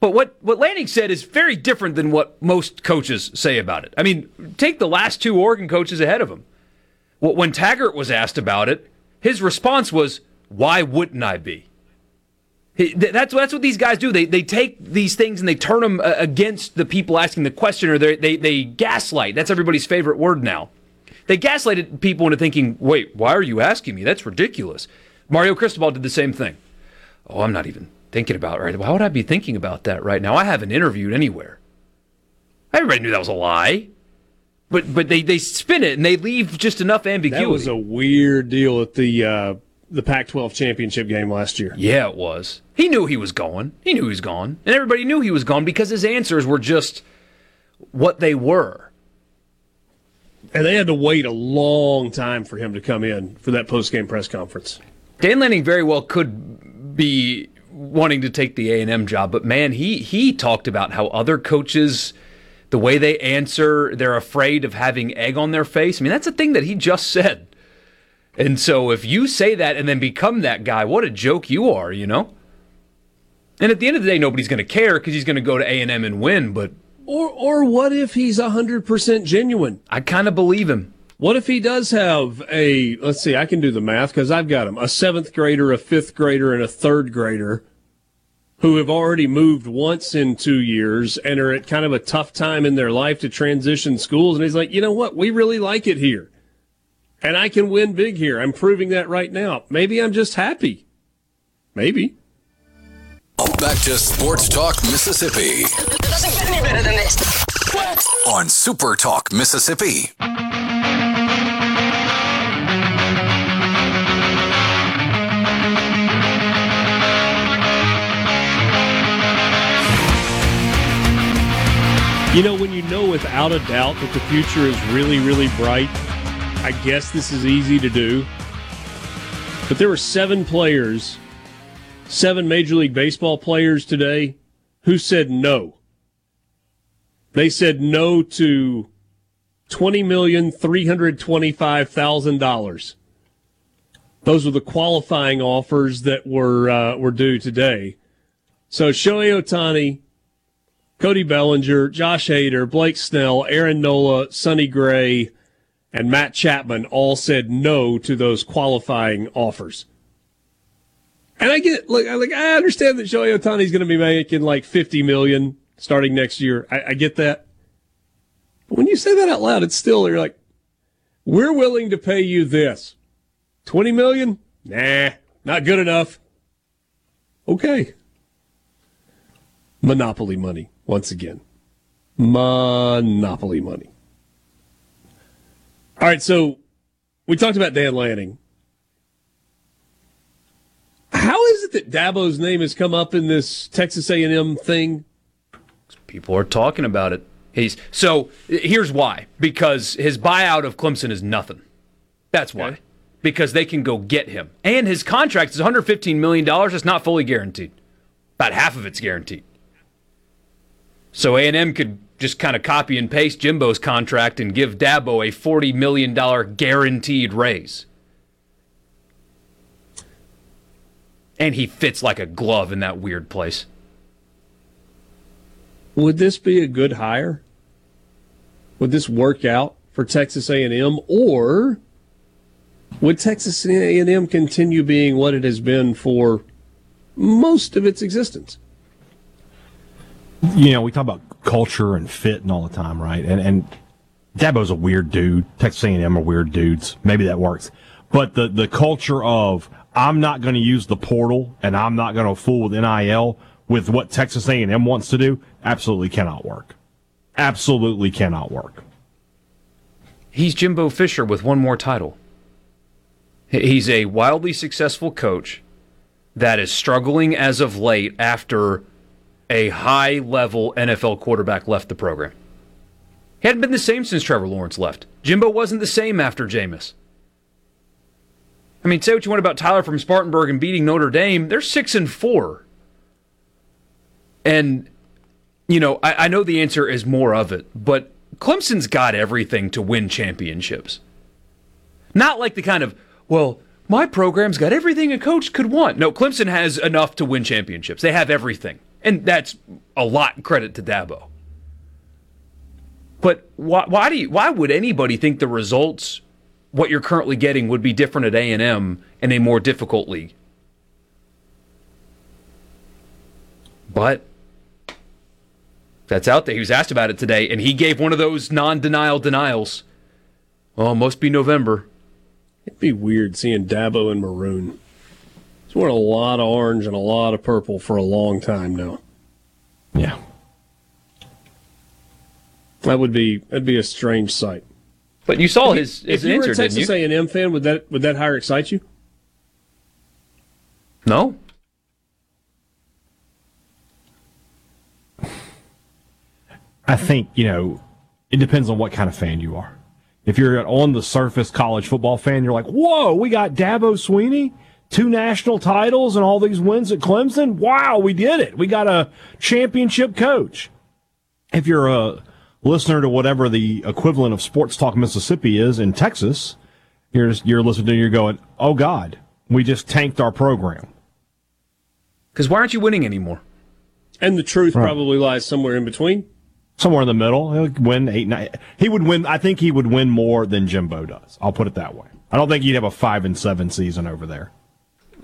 But what, what Lanning said is very different than what most coaches say about it. I mean, take the last two Oregon coaches ahead of him. When Taggart was asked about it, his response was, Why wouldn't I be? That's that's what these guys do. They they take these things and they turn them uh, against the people asking the question, or they they they gaslight. That's everybody's favorite word now. They gaslighted people into thinking, "Wait, why are you asking me? That's ridiculous." Mario Cristobal did the same thing. Oh, I'm not even thinking about it right. Why would I be thinking about that right now? I haven't interviewed anywhere. Everybody knew that was a lie. But but they, they spin it and they leave just enough ambiguity. That was a weird deal at the uh, the Pac-12 championship game last year. Yeah, it was. He knew he was going. He knew he was gone, and everybody knew he was gone because his answers were just what they were. And they had to wait a long time for him to come in for that post-game press conference. Dan Lanning very well could be wanting to take the A&M job, but man, he he talked about how other coaches the way they answer, they're afraid of having egg on their face. I mean, that's a thing that he just said. And so if you say that and then become that guy, what a joke you are, you know? And at the end of the day, nobody's going to care because he's going to go to A&M and win, but or or what if he's 100% genuine? I kind of believe him. What if he does have a let's see, I can do the math cuz I've got him, a 7th grader, a 5th grader and a 3rd grader who have already moved once in two years and are at kind of a tough time in their life to transition schools. And he's like, you know what? We really like it here. And I can win big here. I'm proving that right now. Maybe I'm just happy. Maybe. Back to Sports Talk Mississippi. Doesn't get any better than this. On Super Talk Mississippi. You know, when you know without a doubt that the future is really, really bright, I guess this is easy to do. But there were seven players, seven Major League Baseball players today who said no. They said no to $20,325,000. Those were the qualifying offers that were uh, were due today. So Shohei Ohtani, Cody Bellinger, Josh Hader, Blake Snell, Aaron Nola, Sonny Gray, and Matt Chapman all said no to those qualifying offers. And I get, I, like, I understand that Shohei Ohtani is going to be making like 50 million starting next year. I, I get that. But when you say that out loud, it's still, you're like, we're willing to pay you this. 20 million? Nah, not good enough. Okay. Monopoly money once again. Monopoly money. All right, so we talked about Dan Lanning. How is it that Dabo's name has come up in this Texas A&M thing? People are talking about it. He's so here's why because his buyout of Clemson is nothing. That's why. Okay. Because they can go get him. And his contract is $115 million. It's not fully guaranteed. About half of it's guaranteed. So A&M could just kind of copy and paste Jimbo's contract and give Dabo a $40 million guaranteed raise. And he fits like a glove in that weird place. Would this be a good hire? Would this work out for Texas A&M or would Texas A&M continue being what it has been for most of its existence? You know, we talk about culture and fit and all the time, right? And and Dabo's a weird dude. Texas A&M are weird dudes. Maybe that works. But the the culture of I'm not going to use the portal and I'm not going to fool with NIL with what Texas A&M wants to do absolutely cannot work. Absolutely cannot work. He's Jimbo Fisher with one more title. He's a wildly successful coach that is struggling as of late after a high level NFL quarterback left the program. He hadn't been the same since Trevor Lawrence left. Jimbo wasn't the same after Jameis. I mean, say what you want about Tyler from Spartanburg and beating Notre Dame. They're six and four. And, you know, I, I know the answer is more of it, but Clemson's got everything to win championships. Not like the kind of, well, my program's got everything a coach could want. No, Clemson has enough to win championships. They have everything. And that's a lot credit to Dabo. But why, why do you, why would anybody think the results what you're currently getting would be different at A&M in a more difficult league? But that's out there. He was asked about it today, and he gave one of those non-denial denials. Well, must be November. It'd be weird seeing Dabo in maroon. He's worn a lot of orange and a lot of purple for a long time now. Yeah. That would be that'd be a strange sight. But you saw if, his, his if you answer, were a Texas didn't you? A&M fan, would that would that hire excite you? No. I think, you know, it depends on what kind of fan you are. If you're an on the surface college football fan, you're like, whoa, we got Dabo Swinney, two national titles and all these wins at Clemson. Wow, we did it. We got a championship coach. If you're a listener to whatever the equivalent of Sports Talk Mississippi is in Texas, you're, you're listening to, you're going, oh God, we just tanked our program. Because why aren't you winning anymore? And the truth Right. probably lies somewhere in between. Somewhere in the middle, he'll win eight, nine. He would win. I think he would win more than Jimbo does. I'll put it that way. I don't think he'd have a five and seven season over there.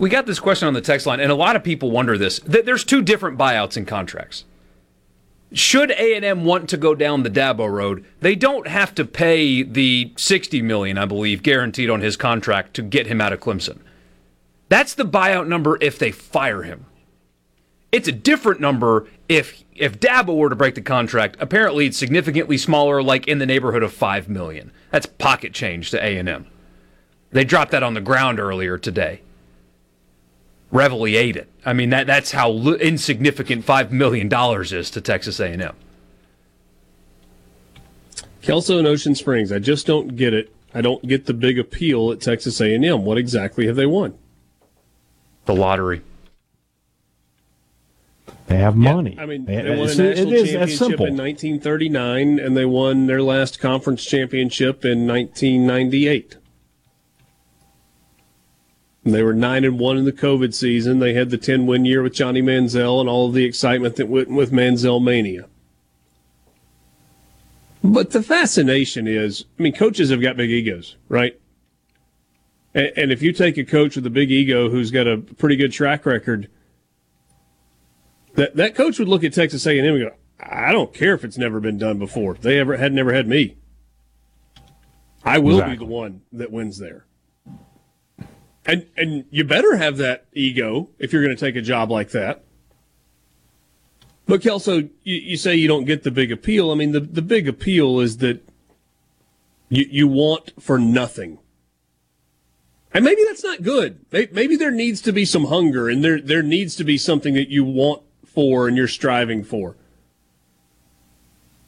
We got this question on the text line, and a lot of people wonder this. Th- There's two different buyouts in contracts. Should A&M want to go down the Dabo road, they don't have to pay the 60 million, I believe, guaranteed on his contract to get him out of Clemson. That's the buyout number if they fire him. It's a different number if if Dabo were to break the contract. Apparently, it's significantly smaller, like in the neighborhood of five million. That's pocket change to A and M. They dropped that on the ground earlier today. Reveille ate it. I mean that that's how li- insignificant five million dollars is to Texas A and M. Kelso and Ocean Springs. I just don't get it. I don't get the big appeal at Texas A&M. What exactly have they won? The lottery. They have money. I mean, They- they won a it's- national it is that championship simple. in 1939, and they won their last conference championship in 1998. And they were nine and one in the COVID season. They had the 10 win year with Johnny Manziel and all of the excitement that went with Manziel mania. But the fascination is, I mean, coaches have got big egos, right? And, and if you take a coach with a big ego who's got a pretty good track record, that that coach would look at Texas A&M and go, "I don't care if it's never been done before. They ever had never had me. I will Exactly. be the one that wins there." And and you better have that ego if you're going to take a job like that. But Kelso, you, you say you don't get the big appeal. I mean, the, the big appeal is that you you want for nothing. And maybe that's not good. Maybe there needs to be some hunger and there there needs to be something that you want for and you're striving for.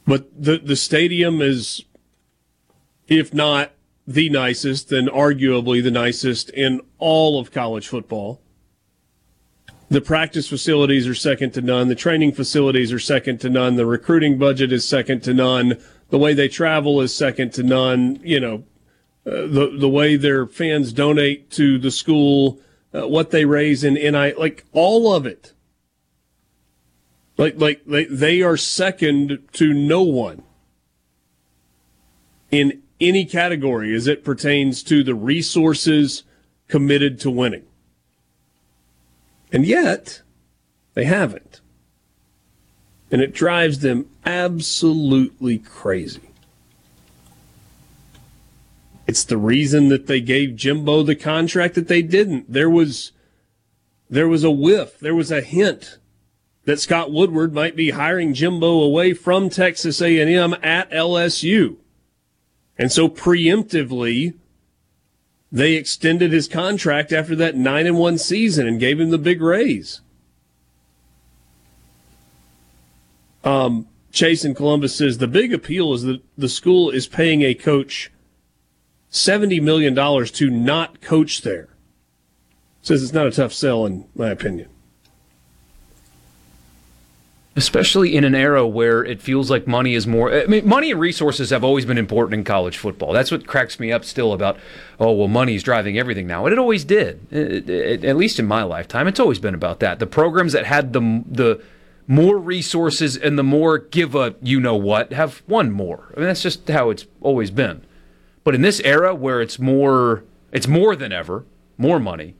But the the stadium is if not the nicest, then arguably the nicest in all of college football. the practice facilities are second to none. The training facilities are second to none. The recruiting budget is second to none. The way they travel is second to none. You know, uh, the the way their fans donate to the school, uh, what they raise in NI, like all of it. Like like they, they are second to no one in any category as it pertains to the resources committed to winning. And yet, they haven't. And it drives them absolutely crazy. It's the reason that they gave Jimbo the contract that they didn't. There was there was a whiff, there was a hint that Scott Woodward might be hiring Jimbo away from Texas A&M at LSU. And so preemptively they extended his contract after that 9 and 1 season and gave him the big raise. Um, Chase in Columbus says the big appeal is that the school is paying a coach $70 million to not coach there. Says it's not a tough sell, in my opinion especially in an era where it feels like money is more I mean money and resources have always been important in college football. That's what cracks me up still about oh well money's driving everything now. And it always did. It, it, at least in my lifetime it's always been about that. The programs that had the the more resources and the more give a you know what have won more. I mean that's just how it's always been. But in this era where it's more it's more than ever, more money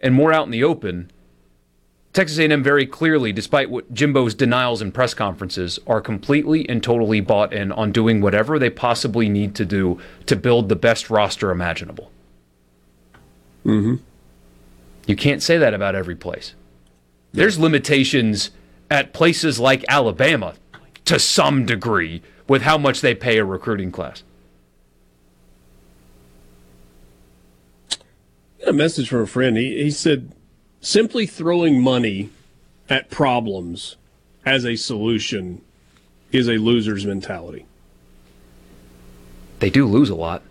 and more out in the open, Texas A&M very clearly, despite what Jimbo's denials in press conferences, are completely and totally bought in on doing whatever they possibly need to do to build the best roster imaginable. Mm-hmm. You can't say that about every place. There's limitations at places like Alabama to some degree with how much they pay a recruiting class. Got a message from a friend. He, he said simply throwing money at problems as a solution is a loser's mentality. They do lose a lot.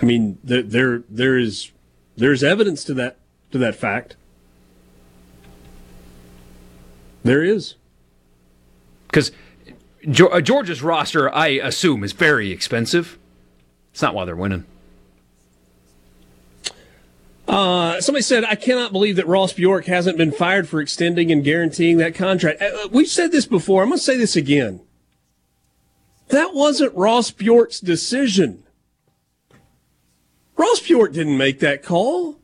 I mean, there there is there's evidence to that to that fact. There is. Because uh, Georgia's roster, I assume, is very expensive. It's not why they're winning. Uh, somebody said, I cannot believe that Ross Bjork hasn't been fired for extending and guaranteeing that contract. Uh, we've said this before. I'm going to say this again. That wasn't Ross Bjork's decision. Ross Bjork didn't make that call.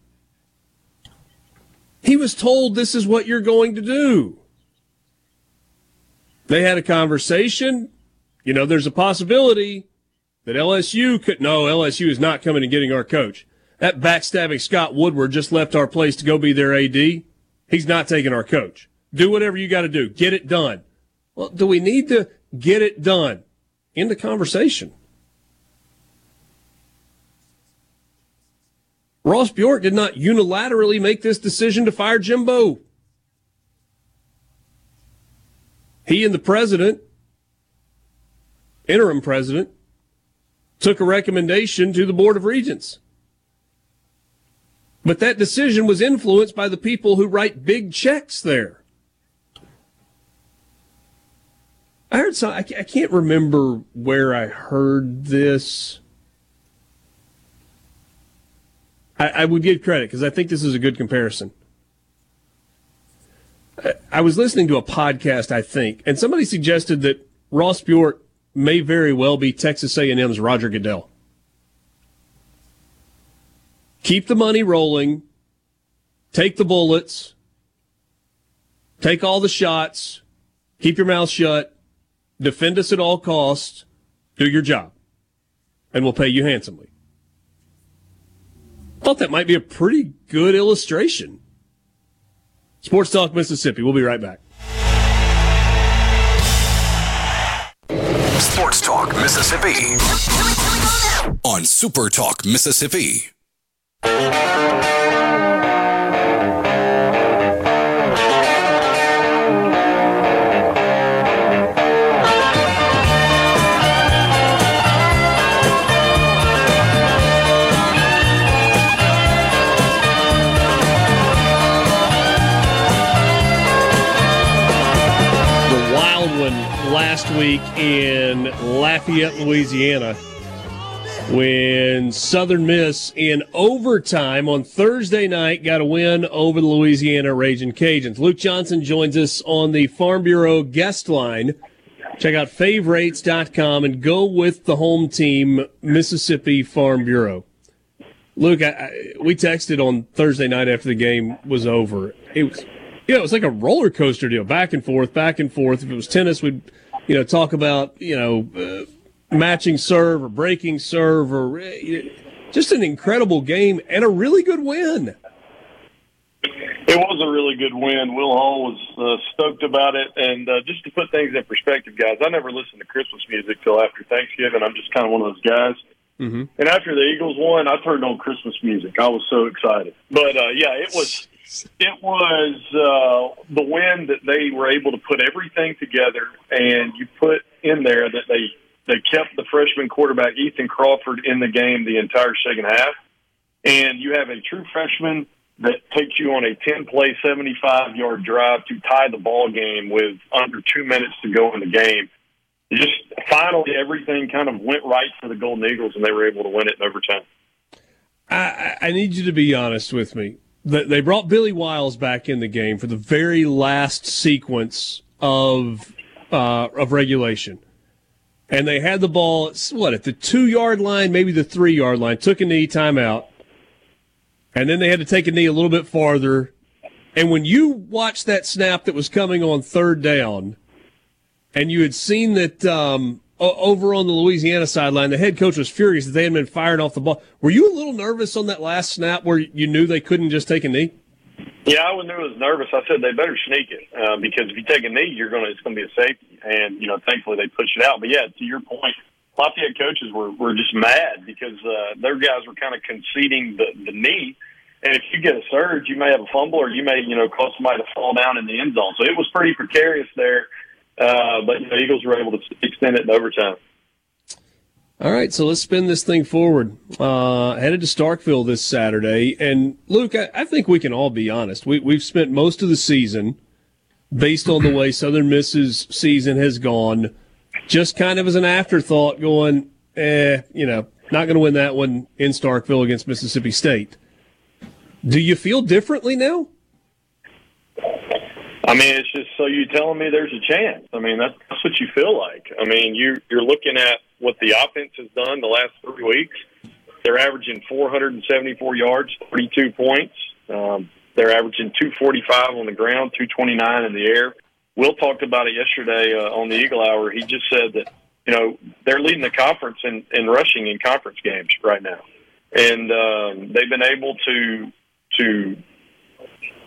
He was told this is what you're going to do. They had a conversation. You know, there's a possibility that LSU could, no, LSU is not coming and getting our coach. That backstabbing Scott Woodward just left our place to go be their AD. He's not taking our coach. Do whatever you got to do. Get it done. Well, do we need to get it done? In the conversation. Ross Bjork did not unilaterally make this decision to fire Jimbo. He and the president, interim president, took a recommendation to the Board of Regents. But that decision was influenced by the people who write big checks there. I heard some, I can't remember where I heard this. I, I would give credit because I think this is a good comparison. I, I was listening to a podcast, I think, and somebody suggested that Ross Bjork may very well be Texas A&M's Roger Goodell keep the money rolling, take the bullets, take all the shots, keep your mouth shut, defend us at all costs, do your job, and we'll pay you handsomely. Thought that might be a pretty good illustration. Sports Talk Mississippi. We'll be right back. Sports Talk Mississippi on Super Talk Mississippi last week in Lafayette, Louisiana when Southern Miss in overtime on Thursday night got a win over the Louisiana Raging Cajuns. Luke Johnson joins us on the Farm Bureau guest line. Check out favorites.com and go with the home team, Mississippi Farm Bureau. Luke, I, I, we texted on Thursday night after the game was over. It was, you know, it was like a roller coaster deal, back and forth, back and forth. If it was tennis, we'd, you know, talk about, you know, uh, matching serve or breaking serve or uh, just an incredible game and a really good win. It was a really good win. Will Hall was uh, stoked about it, and uh, just to put things in perspective, guys, I never listened to Christmas music till after Thanksgiving. I'm just kind of one of those guys. Mm-hmm. And after the Eagles won, I turned on Christmas music. I was so excited. But uh, yeah, it was it was uh, the win that they were able to put everything together, and you put in there that they they kept the freshman quarterback Ethan Crawford in the game the entire second half, and you have a true freshman that takes you on a 10 play, 75 yard drive to tie the ball game with under two minutes to go in the game. Just finally, everything kind of went right for the Golden Eagles, and they were able to win it in overtime. I, I need you to be honest with me. They brought Billy Wiles back in the game for the very last sequence of uh, of regulation, and they had the ball. What at the two yard line, maybe the three yard line. Took a knee, timeout and then they had to take a knee a little bit farther. And when you watched that snap that was coming on third down, and you had seen that um, over on the Louisiana sideline, the head coach was furious that they had been fired off the ball. Were you a little nervous on that last snap where you knew they couldn't just take a knee? Yeah, I knew was nervous. I said they better sneak it uh, because if you take a knee, you're gonna it's gonna be a safety. And you know, thankfully they pushed it out. But yeah, to your point, Lafayette coaches were were just mad because uh, their guys were kind of conceding the the knee. And if you get a surge, you may have a fumble, or you may you know cause somebody to fall down in the end zone. So it was pretty precarious there. Uh, but you know, Eagles were able to extend it in overtime. All right, so let's spin this thing forward. Uh, headed to Starkville this Saturday, and Luke, I, I think we can all be honest. We, we've spent most of the season, based on the way Southern Miss's season has gone, just kind of as an afterthought, going, eh, you know, not going to win that one in Starkville against Mississippi State. Do you feel differently now? I mean, it's just so you telling me there's a chance. I mean, that's, that's what you feel like. I mean, you you're looking at what the offense has done the last three weeks. They're averaging 474 yards, 32 points. Um, they're averaging 245 on the ground, 229 in the air. Will talked about it yesterday uh, on the Eagle Hour. He just said that you know they're leading the conference in, in rushing in conference games right now, and um, they've been able to to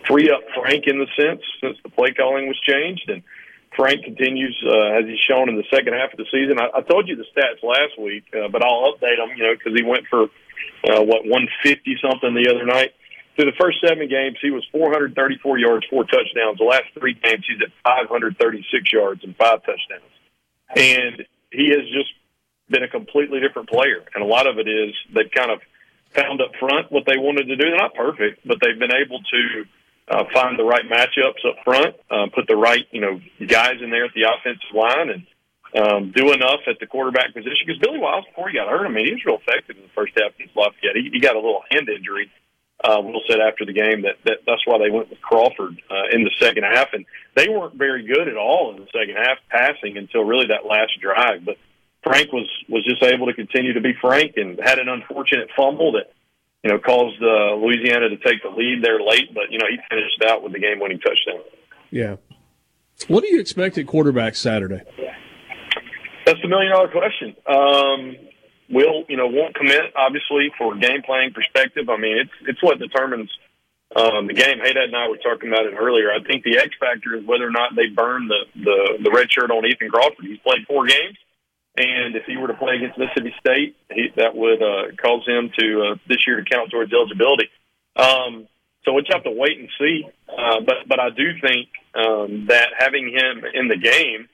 free up Frank in the sense since the play calling was changed. And Frank continues, uh, as he's shown in the second half of the season. I, I told you the stats last week, uh, but I'll update them, you know, because he went for, uh, what, 150 something the other night. Through the first seven games, he was 434 yards, four touchdowns. The last three games, he's at 536 yards and five touchdowns. And he has just been a completely different player. And a lot of it is they've kind of found up front what they wanted to do. They're not perfect, but they've been able to uh, find the right matchups up front, uh, put the right you know guys in there at the offensive line, and um, do enough at the quarterback position. Because Billy Wiles, before he got hurt, I mean, he was real effective in the first half against Lafayette. He, he got a little hand injury. Uh, Will said after the game that, that that's why they went with Crawford uh, in the second half, and they weren't very good at all in the second half passing until really that last drive. But Frank was was just able to continue to be Frank and had an unfortunate fumble that you know caused uh, Louisiana to take the lead there late, but you know he finished out with the game winning touchdown. Yeah. What do you expect at quarterback Saturday? That's the million dollar question. Um, will you know won't commit obviously for game playing perspective. I mean it's it's what determines um, the game. Hadad and I were talking about it earlier. I think the X factor is whether or not they burn the the, the red shirt on Ethan Crawford. He's played four games. And if he were to play against Mississippi State, he, that would uh, cause him to uh, this year to count towards eligibility. Um, so we'll have to wait and see. Uh, but but I do think um, that having him in the game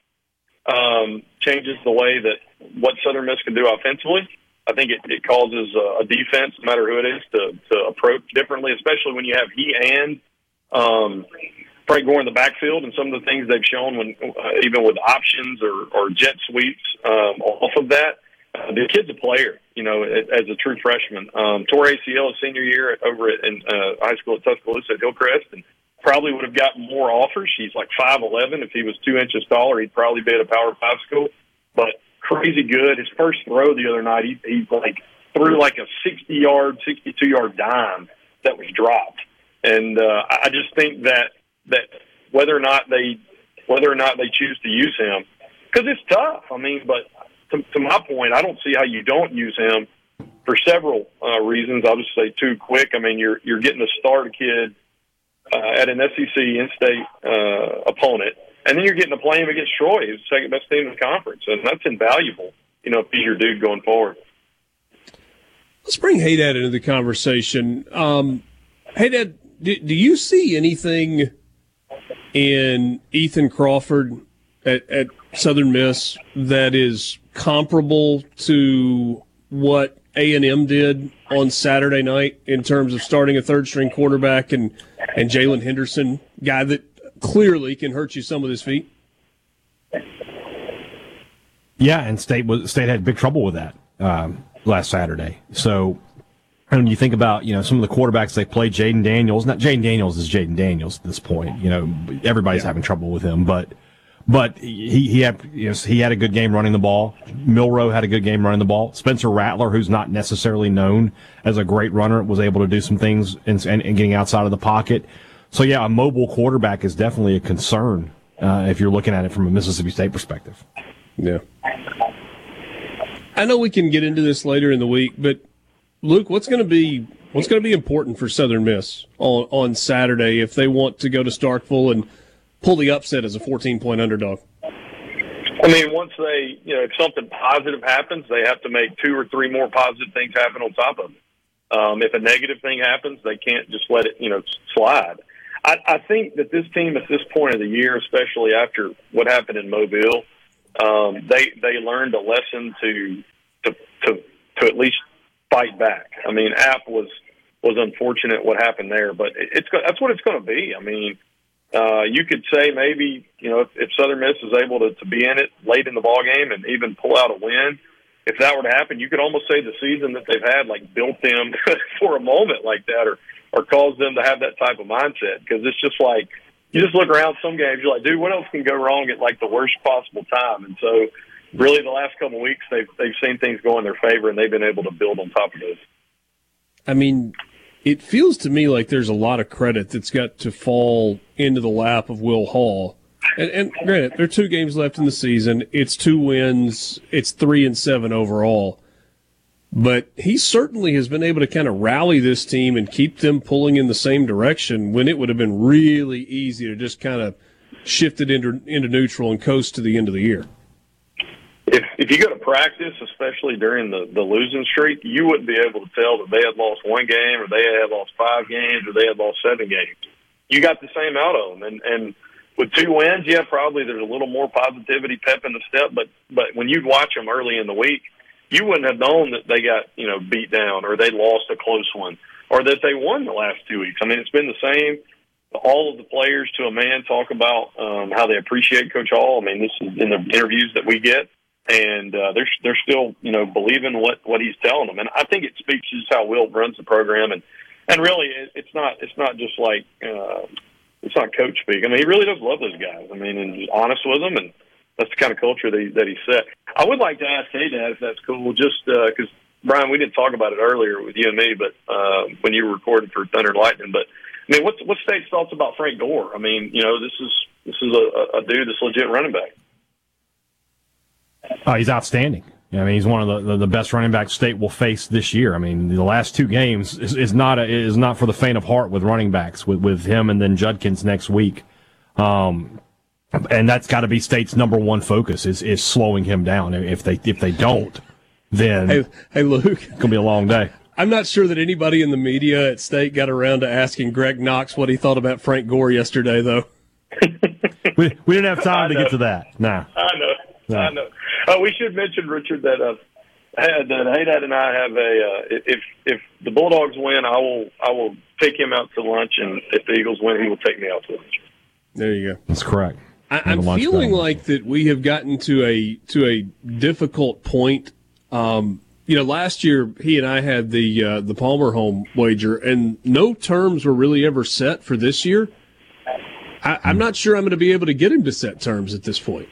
um, changes the way that what Southern Miss can do offensively. I think it, it causes uh, a defense, no matter who it is, to, to approach differently, especially when you have he and um, Frank Gore in the backfield and some of the things they've shown when uh, even with options or, or jet sweeps um, off of that. Uh, the kid's a player, you know, as a true freshman. Um, tore ACL his senior year over at, in uh, high school at Tuscaloosa at Hillcrest, and probably would have gotten more offers. He's like five eleven. If he was two inches taller, he'd probably be at a Power Five school. But crazy good. His first throw the other night, he, he like threw like a sixty yard, sixty two yard dime that was dropped. And uh, I just think that that whether or not they whether or not they choose to use him, because it's tough. I mean, but to, to my point, I don't see how you don't use him for several uh, reasons. I'll just say two quick. I mean, you're you're getting a kid uh, at an SEC in-state uh, opponent, and then you're getting to play him against Troy, who's the second best team in the conference, and that's invaluable. You know, if he's your dude going forward. Let's bring Hadad into the conversation. Um, Hadad, do, do you see anything in Ethan Crawford at, at Southern Miss that is comparable to what A and M did on Saturday night in terms of starting a third string quarterback and and Jaylen Henderson, guy that clearly can hurt you some with his feet. Yeah, and state was state had big trouble with that um, last Saturday. So and when you think about you know some of the quarterbacks they played, Jayden Daniels. Not Jayden Daniels is Jayden Daniels at this point. You know everybody's yeah. having trouble with him, but but he he had you know, he had a good game running the ball. Milroe had a good game running the ball. Spencer Rattler, who's not necessarily known as a great runner, was able to do some things and, and, and getting outside of the pocket. So yeah, a mobile quarterback is definitely a concern uh, if you're looking at it from a Mississippi State perspective. Yeah. I know we can get into this later in the week, but Luke, what's going to be what's going to be important for Southern Miss on on Saturday if they want to go to Starkville and pull the upset as a 14 point underdog? I mean, once they, you know, if something positive happens, they have to make two or three more positive things happen on top of it. Um, if a negative thing happens, they can't just let it, you know, slide. I, I think that this team at this point of the year, especially after what happened in Mobile, um, they they learned a lesson to to to to at least fight back. I mean, App was was unfortunate what happened there, but it's that's what it's going to be. I mean, uh, you could say maybe you know if, if Southern Miss is able to, to be in it late in the ball game and even pull out a win, if that were to happen, you could almost say the season that they've had like built them for a moment like that, or or caused them to have that type of mindset because it's just like you just look around some games, you're like, dude, what else can go wrong at like the worst possible time? And so, really, the last couple of weeks they've they've seen things go in their favor and they've been able to build on top of those. I mean, it feels to me like there's a lot of credit that's got to fall into the lap of Will Hall. And, and granted, there are two games left in the season. It's two wins. It's three and seven overall. But he certainly has been able to kind of rally this team and keep them pulling in the same direction when it would have been really easy to just kind of shift it into, into neutral and coast to the end of the year if you go to practice, especially during the the losing streak, you wouldn't be able to tell that they had lost one game or they had lost five games or they had lost seven games. You got the same out of them, and and with two wins, yeah, probably there's a little more positivity, pep in the step. But but when you'd watch them early in the week, you wouldn't have known that they got you know beat down or they lost a close one or that they won the last two weeks. I mean, it's been the same. All of the players to a man talk about um, how they appreciate Coach Hall. I mean, this is in the interviews that we get and uh, they're they're still you know believing what what he's telling them, and I think it speaks just how Will runs the program, and and really it, it's not it's not just like uh, it's not coach speak. I mean, he really does love those guys. I mean, and he's honest with them, and that's the kind of culture that he, that he set. I would like to ask Hadad if that's cool, just because uh, Brian, we didn't talk about it earlier with you and me, but uh, when you were recording for Thunder and Lightning, but I mean, what's what's State's thoughts about Frank Gore? I mean, you know, this is this is a, a dude that's legit running back. Oh, he's outstanding. I mean, he's one of the, the, best running backs state will face this year. I mean, the last two games is, is not a, is not for the faint of heart with running backs with, with him and then Judkins next week. Um, and that's got to be state's number one focus is, is slowing him down. If they if they don't, then hey, hey Luke, it's gonna be a long day. I'm not sure that anybody in the media at state got around to asking Greg Knox what he thought about Frank Gore yesterday, though. we, we didn't have time to get to that. Nah. I know. No. I know. Uh, we should mention Richard that uh, that Hadad and I have a uh, if if the Bulldogs win, I will I will take him out to lunch, and if the Eagles win, he will take me out to lunch. There you go. That's correct. I, I'm feeling like that we have gotten to a to a difficult point. Um, you know, last year he and I had the uh, the Palmer home wager, and no terms were really ever set for this year. I, I'm not sure I'm going to be able to get him to set terms at this point.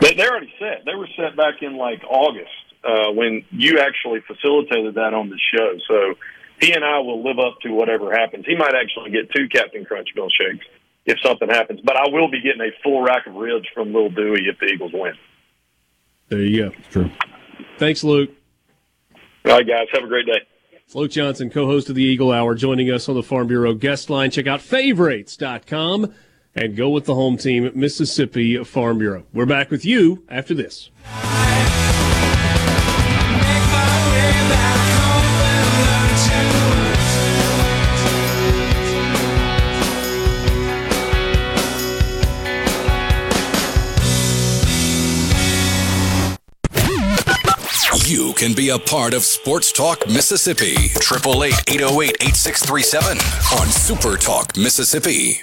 They, they're already set. They were set back in like August uh, when you actually facilitated that on the show. So he and I will live up to whatever happens. He might actually get two Captain Crunch milkshakes if something happens, but I will be getting a full rack of ribs from Little Dooey if the Eagles win. There you go. True. Thanks, Luke. All right, guys. Have a great day. Luke Johnson, co-host of the Eagle Hour, joining us on the Farm Bureau guest line. Check out favorites.com and go with the home team, Mississippi Farm Bureau. We're back with you after this. You can be a part of Sports Talk Mississippi. 888 808 8637 on Super Talk Mississippi.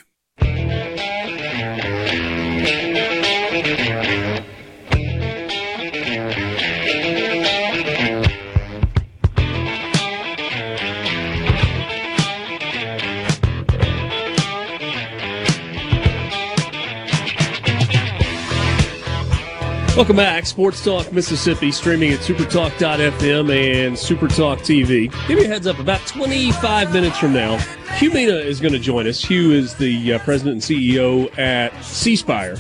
Welcome back. Sports Talk Mississippi, streaming at supertalk.fm and Supertalk TV. Give me a heads up, about 25 minutes from now, Hu Meena is going to join us. Hu is the uh, president and CEO at C Spire.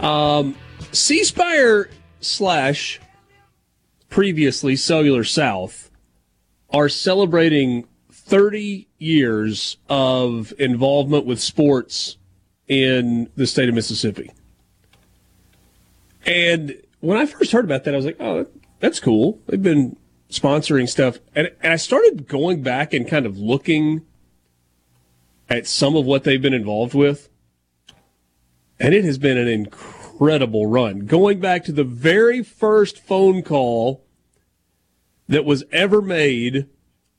Um, C Spire slash previously Cellular South are celebrating 30 years of involvement with sports in the state of Mississippi. And when I first heard about that, I was like, oh, that's cool. They've been sponsoring stuff. And, and I started going back and kind of looking at some of what they've been involved with. And it has been an incredible run. Going back to the very first phone call that was ever made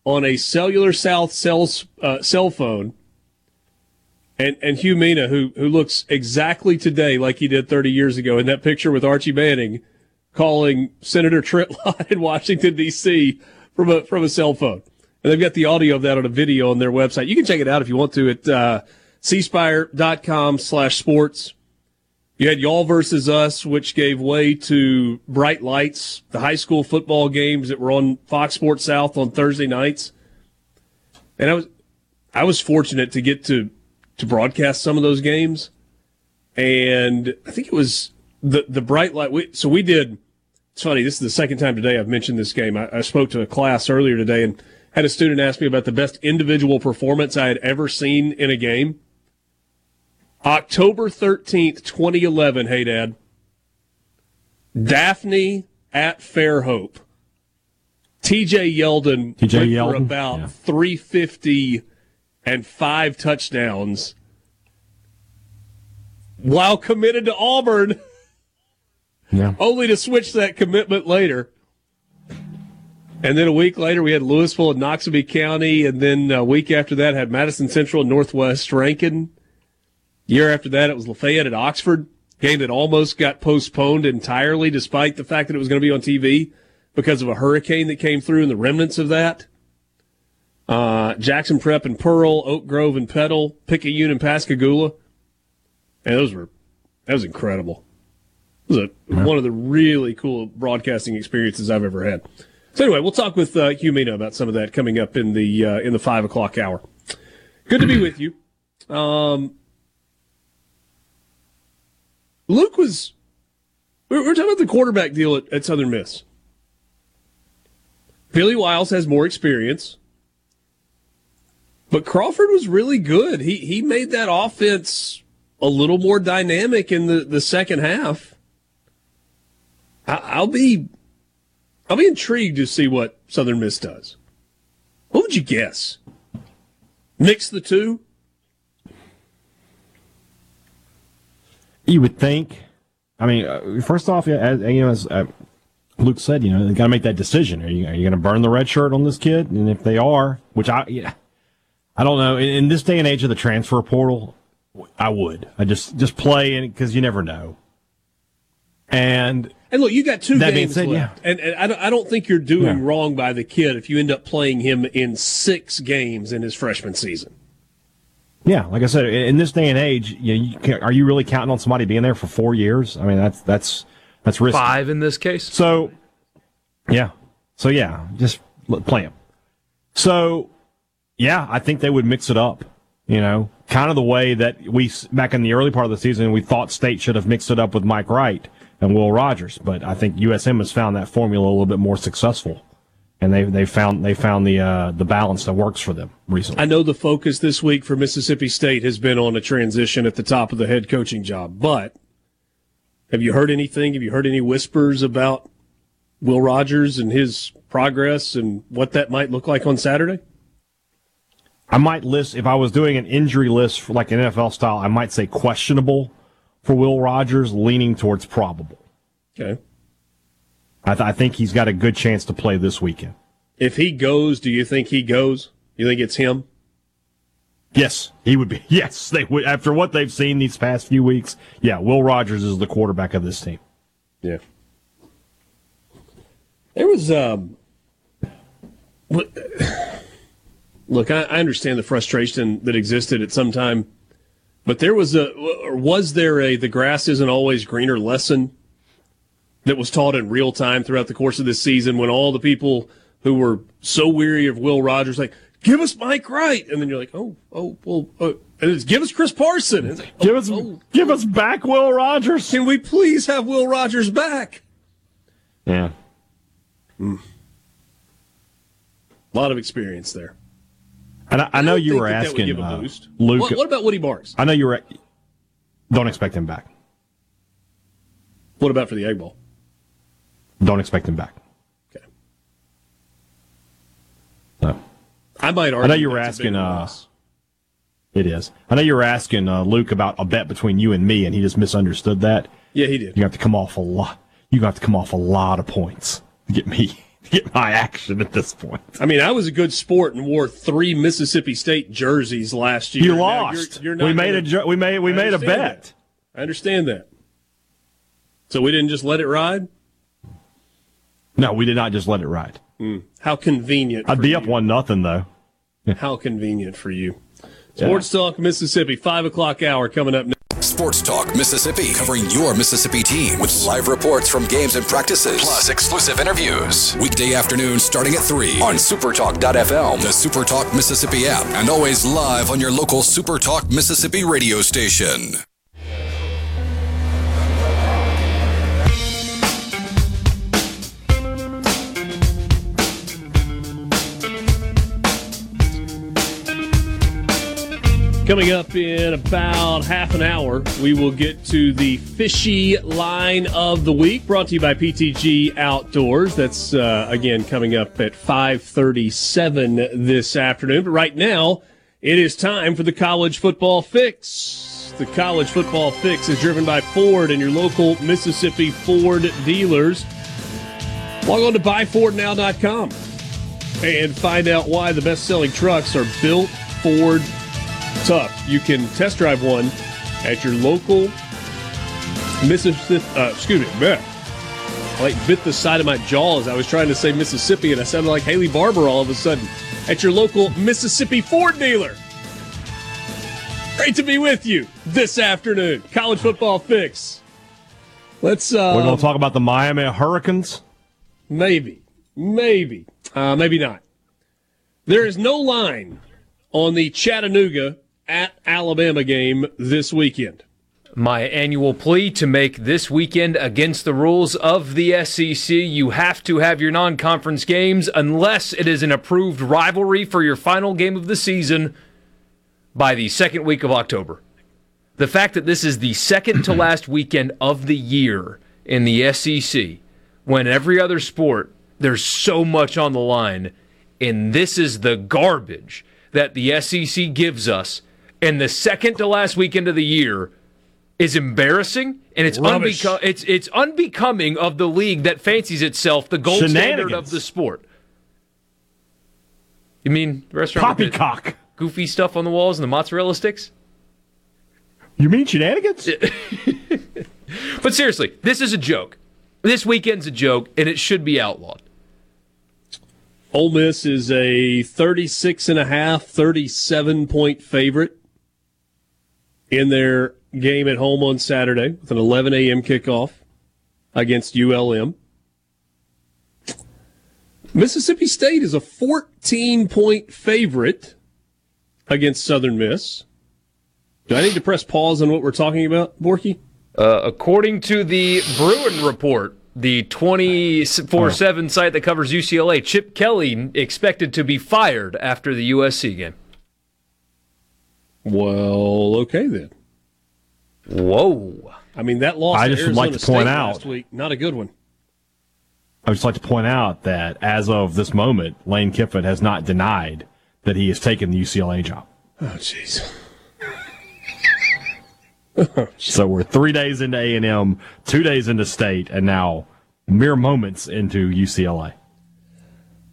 on a Cellular South cell, uh, cell phone and and Hu Meena, who who looks exactly today like he did 30 years ago in that picture with Archie Manning, calling Senator Trent Lott in Washington D.C. from a from a cell phone, and they've got the audio of that on a video on their website. You can check it out if you want to at uh, cspire.com/slash sports. You had y'all versus us, which gave way to bright lights, the high school football games that were on Fox Sports South on Thursday nights, and I was I was fortunate to get to to broadcast some of those games. And I think it was the the bright light. We, so we did. It's funny. This is the second time today I've mentioned this game. I, I spoke to a class earlier today and had a student ask me about the best individual performance I had ever seen in a game. October 13th, 2011. Hey, Dad. Daphne at Fairhope. TJ Yeldon TJ went Yeldon? for about Yeah. 350 and five touchdowns while committed to Auburn, Yeah. only to switch that commitment later. And then a week later, we had Louisville and Noxubee County. And then a week after that, had Madison Central and Northwest Rankin. Year after that, it was Lafayette at Oxford. Game that almost got postponed entirely, despite the fact that it was going to be on TV because of a hurricane that came through and the remnants of that. Uh, Jackson Prep and Pearl, Oak Grove and Petal, Picayune and Pascagoula. And those were, that was incredible. It was a, one of the really cool broadcasting experiences I've ever had. So anyway, we'll talk with uh, Hu Meena about some of that coming up in the uh, in the five o'clock hour. Good to be with you. Um, Luke was. We were talking about the quarterback deal at, at Southern Miss. Billy Wiles has more experience, but Crawford was really good. He he made that offense a little more dynamic in the, the second half. I, I'll be I'll be intrigued to see what Southern Miss does. What would you guess? Mix the two? You would think. I mean, uh, first off, as, you know, as uh, Luke said, you know, they got to make that decision. Are you you going to burn the red shirt on this kid? And if they are, which I, yeah, I don't know. In, in this day and age of the transfer portal, I would. I just just play because you never know. And And look, you got two That being games said, left, and, and I, don't, I don't think you're doing Yeah. wrong by the kid if you end up playing him in six games in his freshman season. yeah, like I said, in this day and age, you, know, you can, are you really counting on somebody being there for four years? I mean, that's that's that's risky. Five in this case. So, yeah. So yeah, just play him. So, yeah, I think they would mix it up. You know, kind of the way that we back in the early part of the season we thought State should have mixed it up with Mike Wright and Will Rogers, but I think USM has found that formula a little bit more successful, and they they found they found the uh, the balance that works for them recently. I know the focus this week for Mississippi State has been on a transition at the top of the head coaching job, but have you heard anything? Have you heard any whispers about Will Rogers and his progress and what that might look like on Saturday? I might list if I was doing an injury list for like an NFL style, I might say questionable for Will Rogers, leaning towards probable. Okay. I, th- I think he's got a good chance to play this weekend. If he goes, do you think he goes? You think it's him? Yes, he would be. Yes, they would. After what they've seen these past few weeks, yeah, Will Rogers is the quarterback of this team. Yeah. There was um. what- Look, I, I understand the frustration that existed at some time, but there was a or was there a the grass isn't always greener lesson that was taught in real time throughout the course of this season when all the people who were so weary of Will Rogers like give us Mike Wright and then you're like oh oh well uh, and it's give us Chris Parson like, Give us, give us back Will Rogers. can we please have Will Rogers back? Yeah, A lot of experience there. And I, I know you were that that would asking uh. Luke. What, what about Woody Barks? I know you were. Don't expect him back. What about for the Egg Bowl? Don't expect him back. Okay. No. I might argue. I know you were that's a big asking. Uh, it is. I know you were asking uh, Luke about a bet between you and me, and he just misunderstood that. Yeah, he did. You have to come off a lot. You have to come off a lot of points to get me get my action at this point. I mean, I was a good sport and wore three Mississippi State jerseys last year. You lost. you're- you're we made gonna- a we made we I made a bet. that. I understand that. So we didn't just let it ride. No, we did not just let it ride. Hmm. How convenient. I'd be you. up one nothing though. How convenient for you. Sports Talk Mississippi, five o'clock hour coming up. Next. Sports Talk Mississippi, covering your Mississippi team with live reports from games and practices, plus exclusive interviews. Weekday afternoon starting at 3 on supertalk.fm, the Supertalk Mississippi app, and always live on your local Supertalk Mississippi radio station. Coming up in about half an hour, we will get to the fishy line of the week, brought to you by PTG Outdoors. That's uh, again coming up at 5:37 this afternoon. But right now, it is time for the college football fix. The college football fix is driven by Ford and your local Mississippi Ford dealers. Log on to buyfordnow.com and find out why the best-selling trucks are built Ford tough. You can test drive one at your local Mississippi. Uh, excuse me, bleh. I like bit the side of my jaw as I was trying to say Mississippi, and I sounded like Haley Barbour all of a sudden. At your local Mississippi Ford dealer. Great to be with you this afternoon. College football fix. Let's. Uh, We're going to talk about the Miami Hurricanes. Maybe. Maybe. Uh, maybe not. There is no line on the Chattanooga at Alabama game this weekend. My annual plea to make this weekend against the rules of the SEC. You have to have your non conference games unless it is an approved rivalry for your final game of the season by the second week of October. The fact that this is the second to last weekend of the year in the SEC, when every other sport, there's so much on the line, and this is the garbage that the SEC gives us, and the second to last weekend of the year is embarrassing and it's unbeco- it's it's unbecoming of the league that fancies itself the gold standard of the sport. You mean the restaurant Poppycock. goofy stuff on the walls and the mozzarella sticks? You mean shenanigans? but seriously, this is a joke. This weekend's a joke, and it should be outlawed. Ole Miss is a 36 and a half, 37 point favorite in their game at home on Saturday with an 11 a.m. kickoff against ULM. Mississippi State is a 14 point favorite against Southern Miss. Do I need to press pause on what we're talking about, Borky? Uh, according to the Bruin report, the 24 7 site that covers UCLA, Chip Kelly expected to be fired after the USC game. Well, okay then. Whoa. I mean, that loss I to just would like to State point last out- week, not a good one. I would just like to point out that as of this moment, Lane Kiffin has not denied that he has taken the UCLA job. Oh, jeez. So we're three days into A and M, two days into State, and now mere moments into UCLA.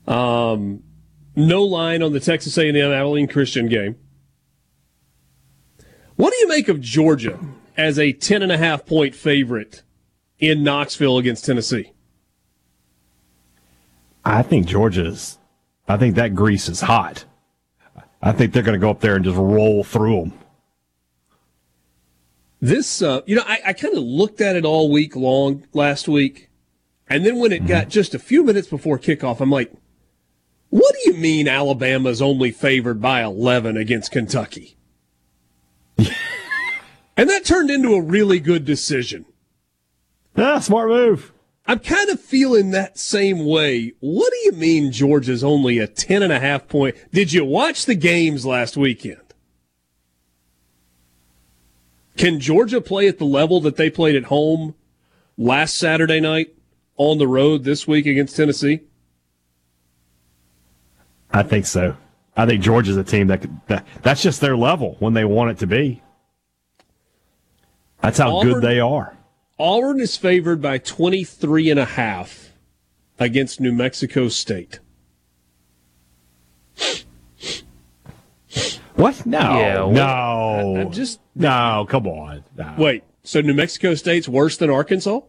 Um, no line on the Texas A&M Abilene Christian game. What do you make of Georgia as a ten and a half point favorite in Knoxville against Tennessee? I think Georgia's. I think that grease is hot. I think they're going to go up there and just roll through them. This, uh, you know, I, I kind of looked at it all week long last week, and then when it got just a few minutes before kickoff, I'm like, "What do you mean Alabama's only favored by 11 against Kentucky?" And that turned into a really good decision. Yeah, smart move. I'm kind of feeling that same way. What do you mean Georgia's only a 10 and a half point? Did you watch the games last weekend? Can Georgia play at the level that they played at home last Saturday night on the road this week against Tennessee? I think so. I think Georgia's a team that, could, that that's just their level when they want it to be. That's how Auburn- good they are. Auburn is favored by 23 and a half against New Mexico State. What? No, Yeah, what- no. I'm just no. Come on. No. wait. So New Mexico State's worse than Arkansas?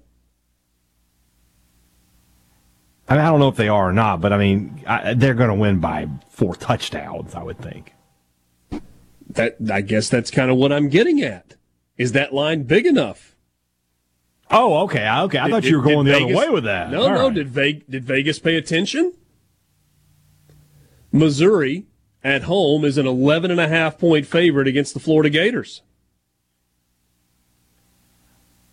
I, mean, I don't know if they are or not, but I mean, I, they're going to win by four touchdowns. I would think. That I guess that's kind of what I'm getting at. Is that line big enough? Oh, okay, okay. I Did- thought you were going the Vegas- other way with that. No, All no. right. Did Vegas, did Vegas pay attention? Missouri at home is an 11 and a half point favorite against the Florida Gators.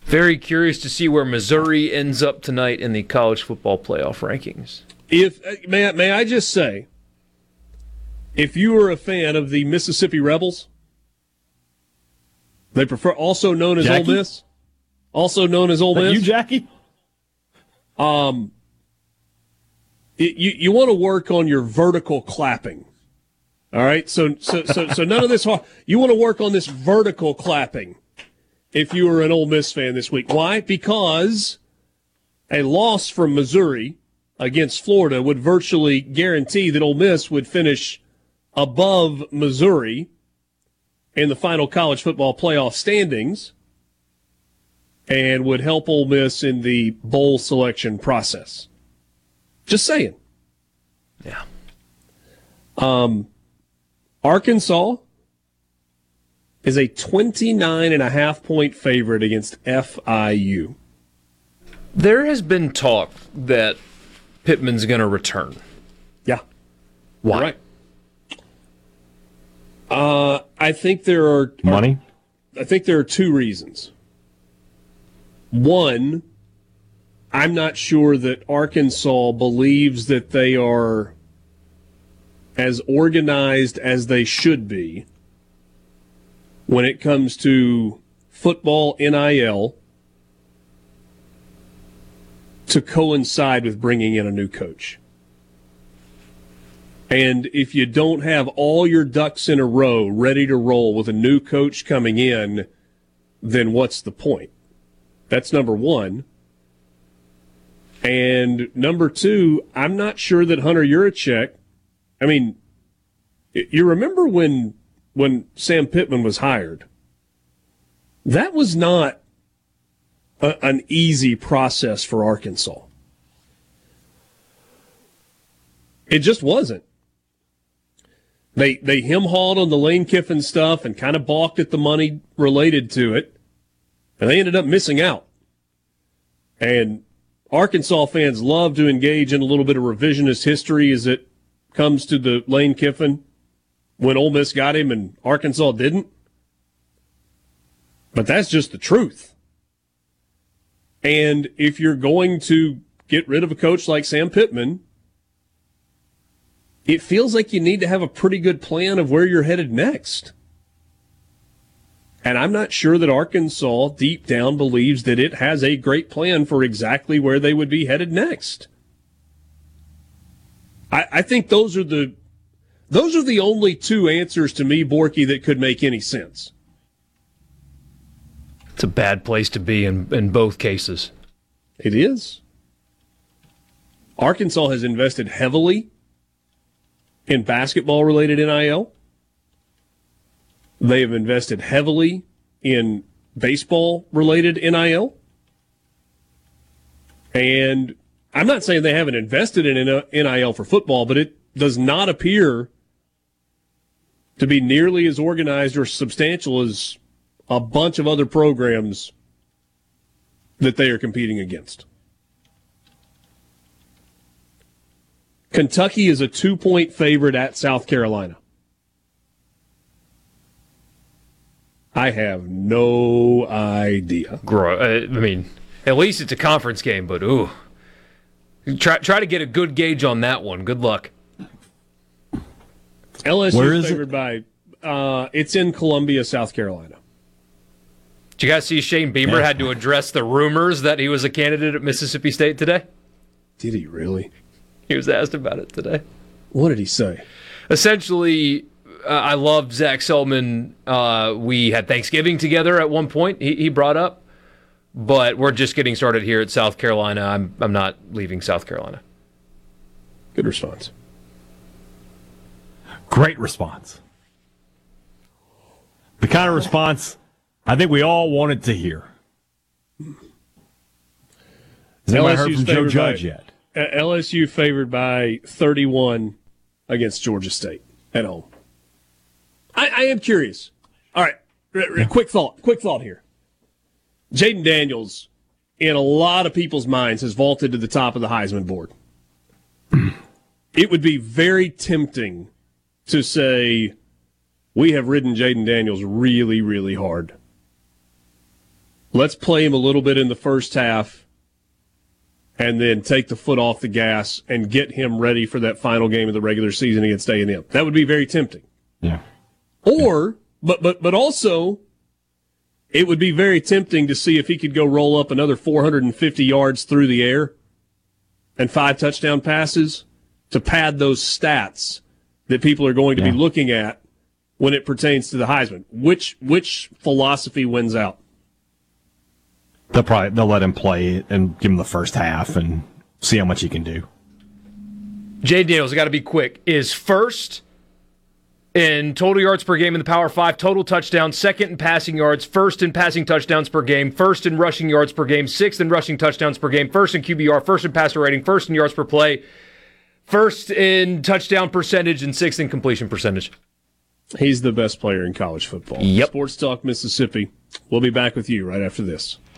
Very curious to see where Missouri ends up tonight in the college football playoff rankings. If uh, may I, may I just say, if you are a fan of the Mississippi Rebels, they prefer also known as Jackie? Ole Miss, also known as Ole Miss. you, Jackie? Um, it, you you want to work on your vertical clapping. All right, so so so so none of this. You want to work on this vertical clapping. If you were an Ole Miss fan this week, why? Because a loss from Missouri against Florida would virtually guarantee that Ole Miss would finish above Missouri in the final college football playoff standings and would help Ole Miss in the bowl selection process. Just saying. Yeah. Um, Arkansas is a 29 and a half point favorite against FIU. There has been talk that Pittman's going to return. Yeah. Why? Right. Uh, I think there are Money. I think there are two reasons. One, I'm not sure that Arkansas believes that they are as organized as they should be when it comes to football NIL to coincide with bringing in a new coach. And if you don't have all your ducks in a row ready to roll with a new coach coming in, then what's the point? That's number one. And number two, I'm not sure that Hunter Yurachek, I mean, you remember when when Sam Pittman was hired, That was not a, an easy process for Arkansas. It just wasn't. They they him hauled on the Lane Kiffin stuff and kind of balked at the money related to it, and they ended up missing out. And Arkansas fans love to engage in a little bit of revisionist history as it comes to the Lane Kiffin when Ole Miss got him and Arkansas didn't. But that's just the truth. And if you're going to get rid of a coach like Sam Pittman, it feels like you need to have a pretty good plan of where you're headed next. And I'm not sure that Arkansas deep down believes that it has a great plan for exactly where they would be headed next. I, I think those are the those are the only two answers to me, Borky, that could make any sense. It's a bad place to be in, in both cases. It is. Arkansas has invested heavily in basketball related NIL. They have invested heavily in baseball related NIL. And I'm not saying they haven't invested in NIL for football, but it does not appear to be nearly as organized or substantial as a bunch of other programs that they are competing against. Kentucky is a two point favorite at South Carolina. I have no idea. Gro- uh, I mean, at least it's a conference game, but ooh. Try, try to get a good gauge on that one. Good luck. LSU Where is favored it? by uh, it's in Columbia, South Carolina. Did you guys see Shane Beamer had to address the rumors that he was a candidate at Mississippi State today? Did he really? He was asked about it today. What did he say? Essentially, uh, I loved Zac Selmon. Uh, we had Thanksgiving together at one point. He, he, brought up, but we're just getting started here at South Carolina. I'm I'm not leaving South Carolina. Good response. Great response. The kind of response I think we all wanted to hear. Has anybody heard from Joe Judge by, yet? LSU favored by 31 against Georgia State at home. I, I am curious. All right, r- r- quick thought. Quick thought here. Jayden Daniels, in a lot of people's minds, has vaulted to the top of the Heisman board. it would be very tempting to say we have ridden Jayden Daniels really, really hard. Let's play him a little bit in the first half and then take the foot off the gas and get him ready for that final game of the regular season against A&M. That would be very tempting. Yeah. Or, but, but, but also, it would be very tempting to see if he could go roll up another 450 yards through the air and five touchdown passes to pad those stats that people are going to yeah. be looking at when it pertains to the Heisman. Which which philosophy wins out? They'll probably they'll let him play and give him the first half and see how much he can do. Jay Daniels got to be quick. Is first in total yards per game in the Power Five, total touchdowns, second in passing yards, first in passing touchdowns per game, first in rushing yards per game, sixth in rushing touchdowns per game, first in QBR, first in passer rating, first in yards per play, first in touchdown percentage, and sixth in completion percentage. He's the best player in college football. Yep. Sports Talk Mississippi. We'll be back with you right after this.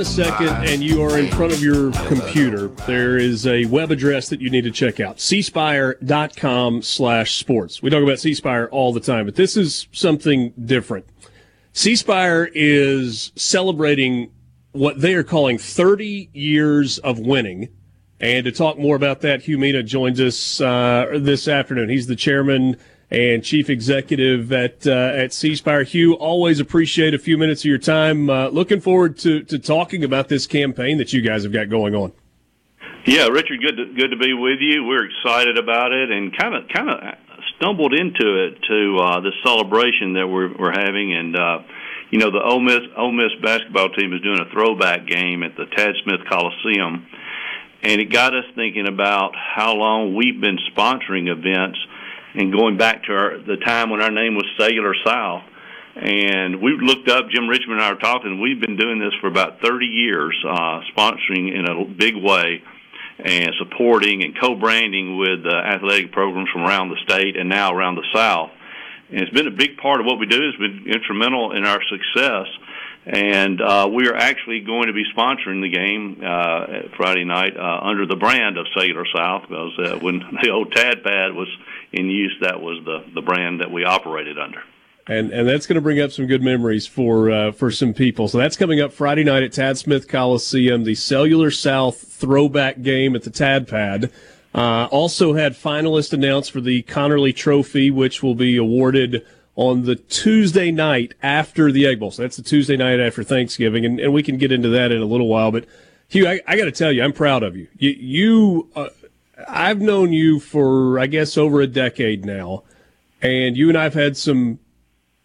A second and you are in front of your computer, there is a web address that you need to check out. C Spire.com slash sports. We talk about C Spire all the time, but this is something different. cspire is celebrating what they are calling 30 years of winning. And to talk more about that, Hu Meena joins us uh, this afternoon. He's the chairman and chief executive at uh, at C Spire. Hu, always appreciate a few minutes of your time. Uh, looking forward to to talking about this campaign that you guys have got going on. Yeah, Richard, good to, good to be with you. We're excited about it, and kind of kind of stumbled into it to uh, this celebration that we're we're having, and uh, you know the Ole Miss Ole Miss basketball team is doing a throwback game at the Tad Smith Coliseum, and it got us thinking about how long we've been sponsoring events and going back to our, the time when our name was Cellular South. And we looked up, Jim Richmond and I were talking, we've been doing this for about 30 years, uh, sponsoring in a big way and supporting and co-branding with uh, athletic programs from around the state and now around the South. And it's been a big part of what we do. It's been instrumental in our success. And uh, we are actually going to be sponsoring the game uh, Friday night uh, under the brand of Cellular South because uh, when the old Tad Pad was in use, that was the, the brand that we operated under and and that's going to bring up some good memories for uh, for some people. So that's coming up Friday night at Tad Smith Coliseum, the Cellular South throwback game at the Tad Pad. Uh, also had finalists announced for the Conerly Trophy, which will be awarded on the Tuesday night after the Egg Bowl. So that's the Tuesday night after Thanksgiving, and, and we can get into that in a little while. But Hu, I, I got to tell you, I'm proud of you. You, you uh, I've known you for I guess over a decade now, and you and I've had some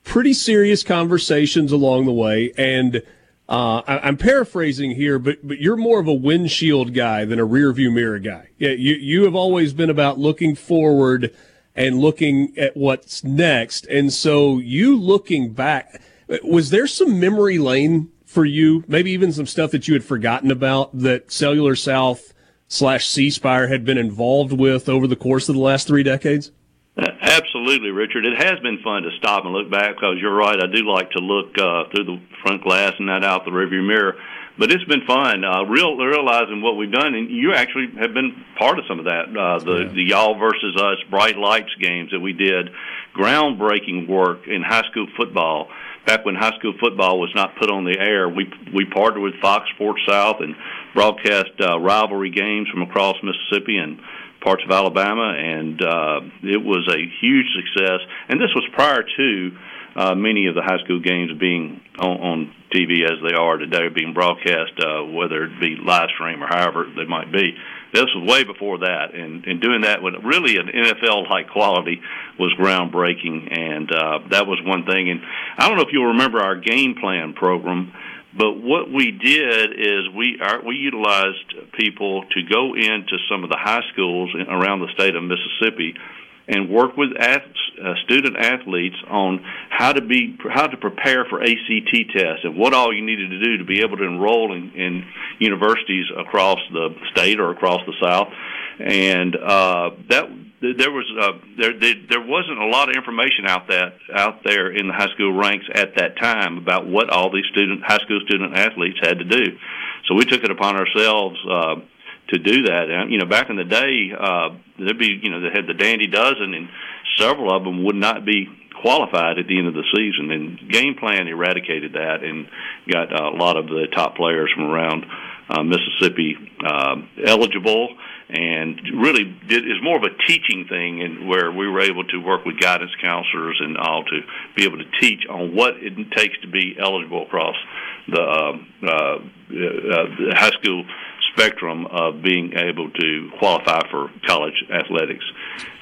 pretty serious conversations along the way. And uh, I, am paraphrasing here, but but you're more of a windshield guy than a rear view mirror guy. Yeah, you you have always been about looking forward and looking at what's next. And so you looking back, was there some memory lane for you? Maybe even some stuff that you had forgotten about that Cellular South slash C Spire had been involved with over the course of the last three decades? Absolutely, Richard. It has been fun to stop and look back because you're right. I do like to look uh, through the front glass and not out the rearview mirror. But it's been fun, uh, real realizing what we've done, and you actually have been part of some of that. Uh, the yeah. the y'all versus us bright lights games that we did, groundbreaking work in high school football. Back when high school football was not put on the air, we we partnered with Fox Sports South and broadcast uh, rivalry games from across Mississippi and parts of Alabama, and uh, it was a huge success. And this was prior to uh, many of the high school games being on, on TV as they are today, being broadcast, uh, whether it be live stream or however they might be. This was way before that, and, and doing that with really an NFL-like quality was groundbreaking, and uh, that was one thing. And I don't know if you'll remember our game plan program but what we did is we our, we utilized people to go into some of the high schools around the state of Mississippi and work with uh, student athletes on how to be how to prepare for ACT tests and what all you needed to do to be able to enroll in, in universities across the state or across the South, and uh, that there was uh, there, there there wasn't a lot of information out that out there in the high school ranks at that time about what all these student high school student athletes had to do. So we took it upon ourselves uh, to do that. And, you know, back in the day, uh, there'd be you know they had the dandy dozen, and several of them would not be qualified at the end of the season. And game plan eradicated that and got a lot of the top players from around uh, Mississippi uh, eligible and really did is more of a teaching thing and where we were able to work with guidance counselors and all to be able to teach on what it takes to be eligible across the uh, uh, uh, high school spectrum of being able to qualify for college athletics.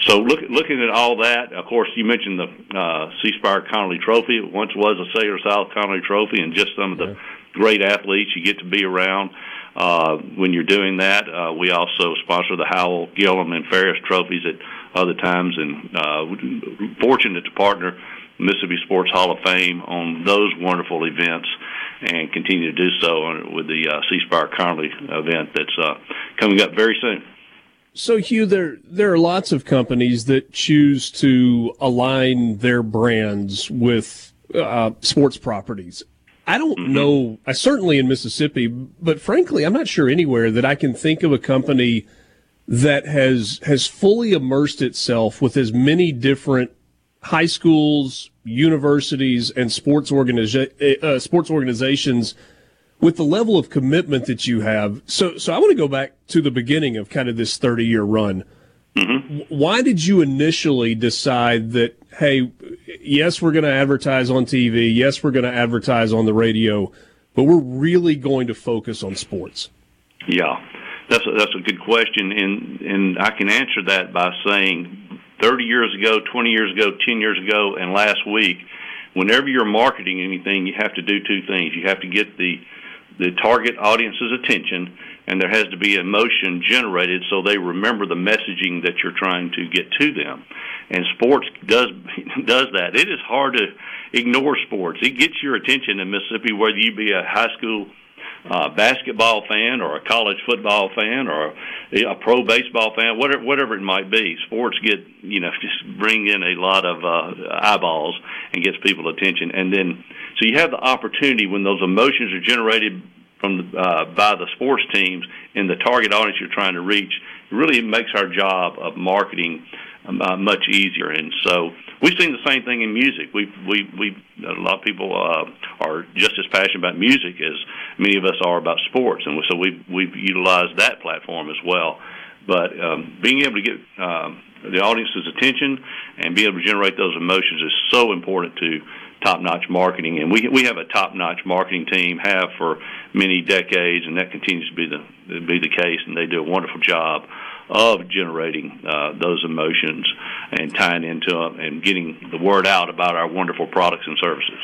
So look, looking at all that, of course, you mentioned the uh, C Spire Conerly Trophy. It once was a Cellular South Conerly Trophy, and just some of the great athletes you get to be around. Uh, when you're doing that, uh, we also sponsor the Howell, Gillom, and Ferriss trophies at other times, and uh, fortunate to partner Mississippi Sports Hall of Fame on those wonderful events, and continue to do so with the uh, C Spire event that's uh, coming up very soon. So, Hu, there there are lots of companies that choose to align their brands with uh, sports properties. I don't mm-hmm. know. I certainly in Mississippi, but frankly, I'm not sure anywhere that I can think of a company that has has fully immersed itself with as many different high schools, universities, and sports organiza- uh, sports organizations with the level of commitment that you have. So, so I want to go back to the beginning of kind of this 30 year run. Mm-hmm. Why did you initially decide that, hey, yes, we're going to advertise on TV, yes, we're going to advertise on the radio, but we're really going to focus on sports? Yeah, that's a, that's a good question, and and I can answer that by saying, 30 years ago, 20 years ago, 10 years ago, and last week, whenever you're marketing anything, you have to do two things. You have to get the the target audience's attention and there has to be emotion generated so they remember the messaging that you're trying to get to them. And sports does does that. It is hard to ignore sports. It gets your attention in Mississippi, whether you be a high school uh, basketball fan or a college football fan or a, a pro baseball fan, whatever whatever it might be. Sports get you know just bring in a lot of uh, eyeballs and gets people attention, and then so you have the opportunity when those emotions are generated from the, uh, by the sports teams in the target audience you're trying to reach, it really makes our job of marketing uh, much easier. And so we've seen the same thing in music. We we we a lot of people uh, are just as passionate about music as many of us are about sports, and so we've we've utilized that platform as well. But um, being able to get um, the audience's attention and be able to generate those emotions is so important to top-notch marketing, and we we have a top-notch marketing team, have for many decades, and that continues to be the be the case, and they do a wonderful job of generating uh, those emotions and tying into them and getting the word out about our wonderful products and services.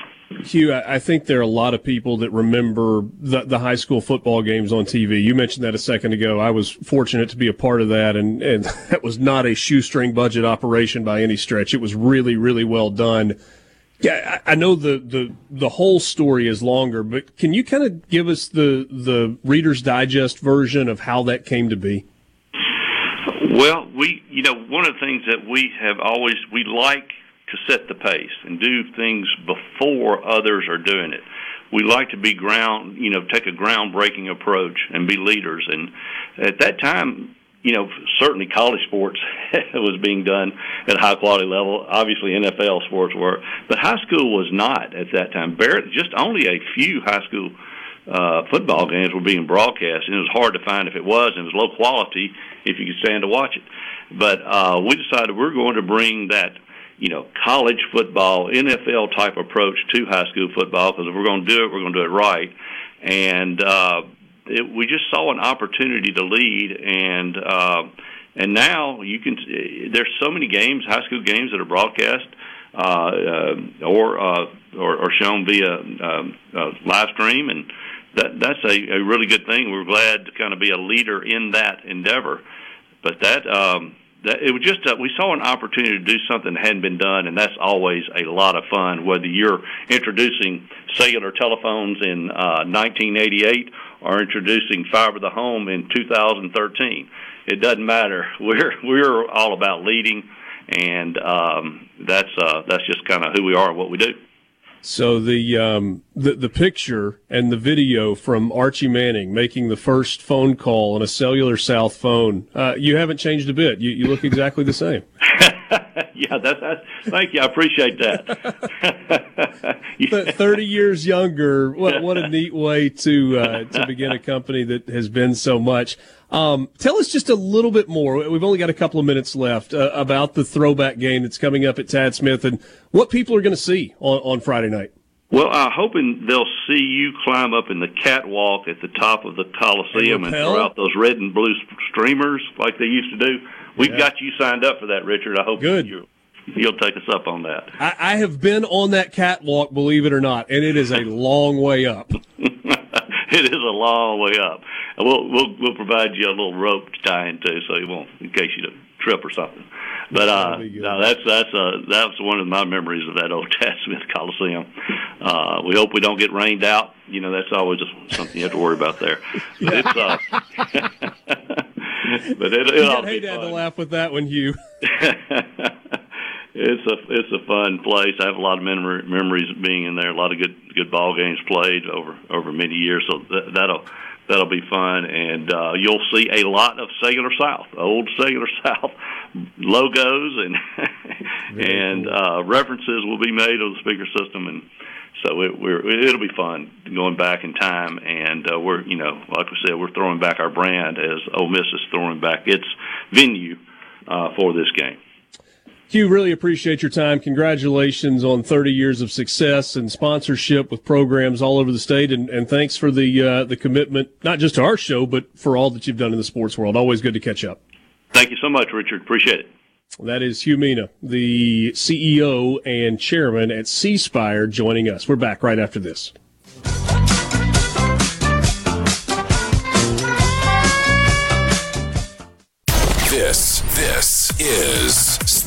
Hu, I think there are a lot of people that remember the, the high school football games on TV. You mentioned that a second ago. I was fortunate to be a part of that, and, and that was not a shoestring budget operation by any stretch. It was really, really well done. Yeah, I know the, the, the whole story is longer, but can you kind of give us the the Reader's Digest version of how that came to be? Well, we you know one of the things that we have always we like to set the pace and do things before others are doing it. We like to be ground, you know, take a groundbreaking approach and be leaders. And at that time, you know, certainly college sports was being done at a high quality level. Obviously, NFL sports were, but high school was not at that time. Barely, just only a few high school uh, football games were being broadcast, and it was hard to find if it was. And it was low quality if you could stand to watch it. But uh, we decided we're going to bring that, you know, college football, NFL type approach to high school football because if we're going to do it, we're going to do it right. And uh, it, we just saw an opportunity to lead, and uh, and now you can. There's so many games, high school games that are broadcast uh, uh, or, uh, or or shown via um, uh, live stream, and that that's a, a really good thing. We're glad to kind of be a leader in that endeavor. But that um, that it was just uh, we saw an opportunity to do something that hadn't been done, and that's always a lot of fun. Whether you're introducing cellular telephones in uh, 1988 or introducing fiber to the home in 2013, it doesn't matter. We're we're all about leading, and um, that's uh, that's just kind of who we are and what we do. So the um, the the picture and the video from Archie Manning making the first phone call on a cellular South phone, uh, you haven't changed a bit. You you look exactly the same. yeah, that's, that's thank you. I appreciate that. Thirty years younger. What what a neat way to uh, to begin a company that has been so much. Um, tell us just a little bit more. We've only got a couple of minutes left uh, about the throwback game that's coming up at Tad Smith and what people are going to see on, on Friday night. Well, I'm hoping they'll see you climb up in the catwalk at the top of the Coliseum and, and throw out those red and blue streamers like they used to do. We've yeah. got you signed up for that, Richard. I hope Good. you you'll take us up on that. I, I have been on that catwalk, believe it or not, and it is a long way up. it is a long way up. We'll we'll we'll provide you a little rope to tie into, so you won't in case you trip or something. But uh, no, that's that's uh, that's one of my memories of that old Tad Smith Coliseum. Uh, we hope we don't get rained out. You know, that's always just something you have to worry about there. But it's uh, but it, it'll hate to laugh with that one, Hu. It's a it's a fun place. I have a lot of memory, memories of being in there. A lot of good good ball games played over over many years. So that, that'll that'll be fun, and uh, you'll see a lot of Cellular South, old Cellular South logos and and cool. uh, references will be made on the speaker system, and so it, we're it'll be fun going back in time, and uh, we're you know like we said we're throwing back our brand as Ole Miss is throwing back its venue uh, for this game. Hu, really appreciate your time. Congratulations on 30 years of success and sponsorship with programs all over the state, and, and thanks for the uh, the commitment, not just to our show, but for all that you've done in the sports world. Always good to catch up. Thank you so much, Richard. Appreciate it. That is Hu Meena, the CEO and chairman at C Spire, joining us. We're back right after this. This, this is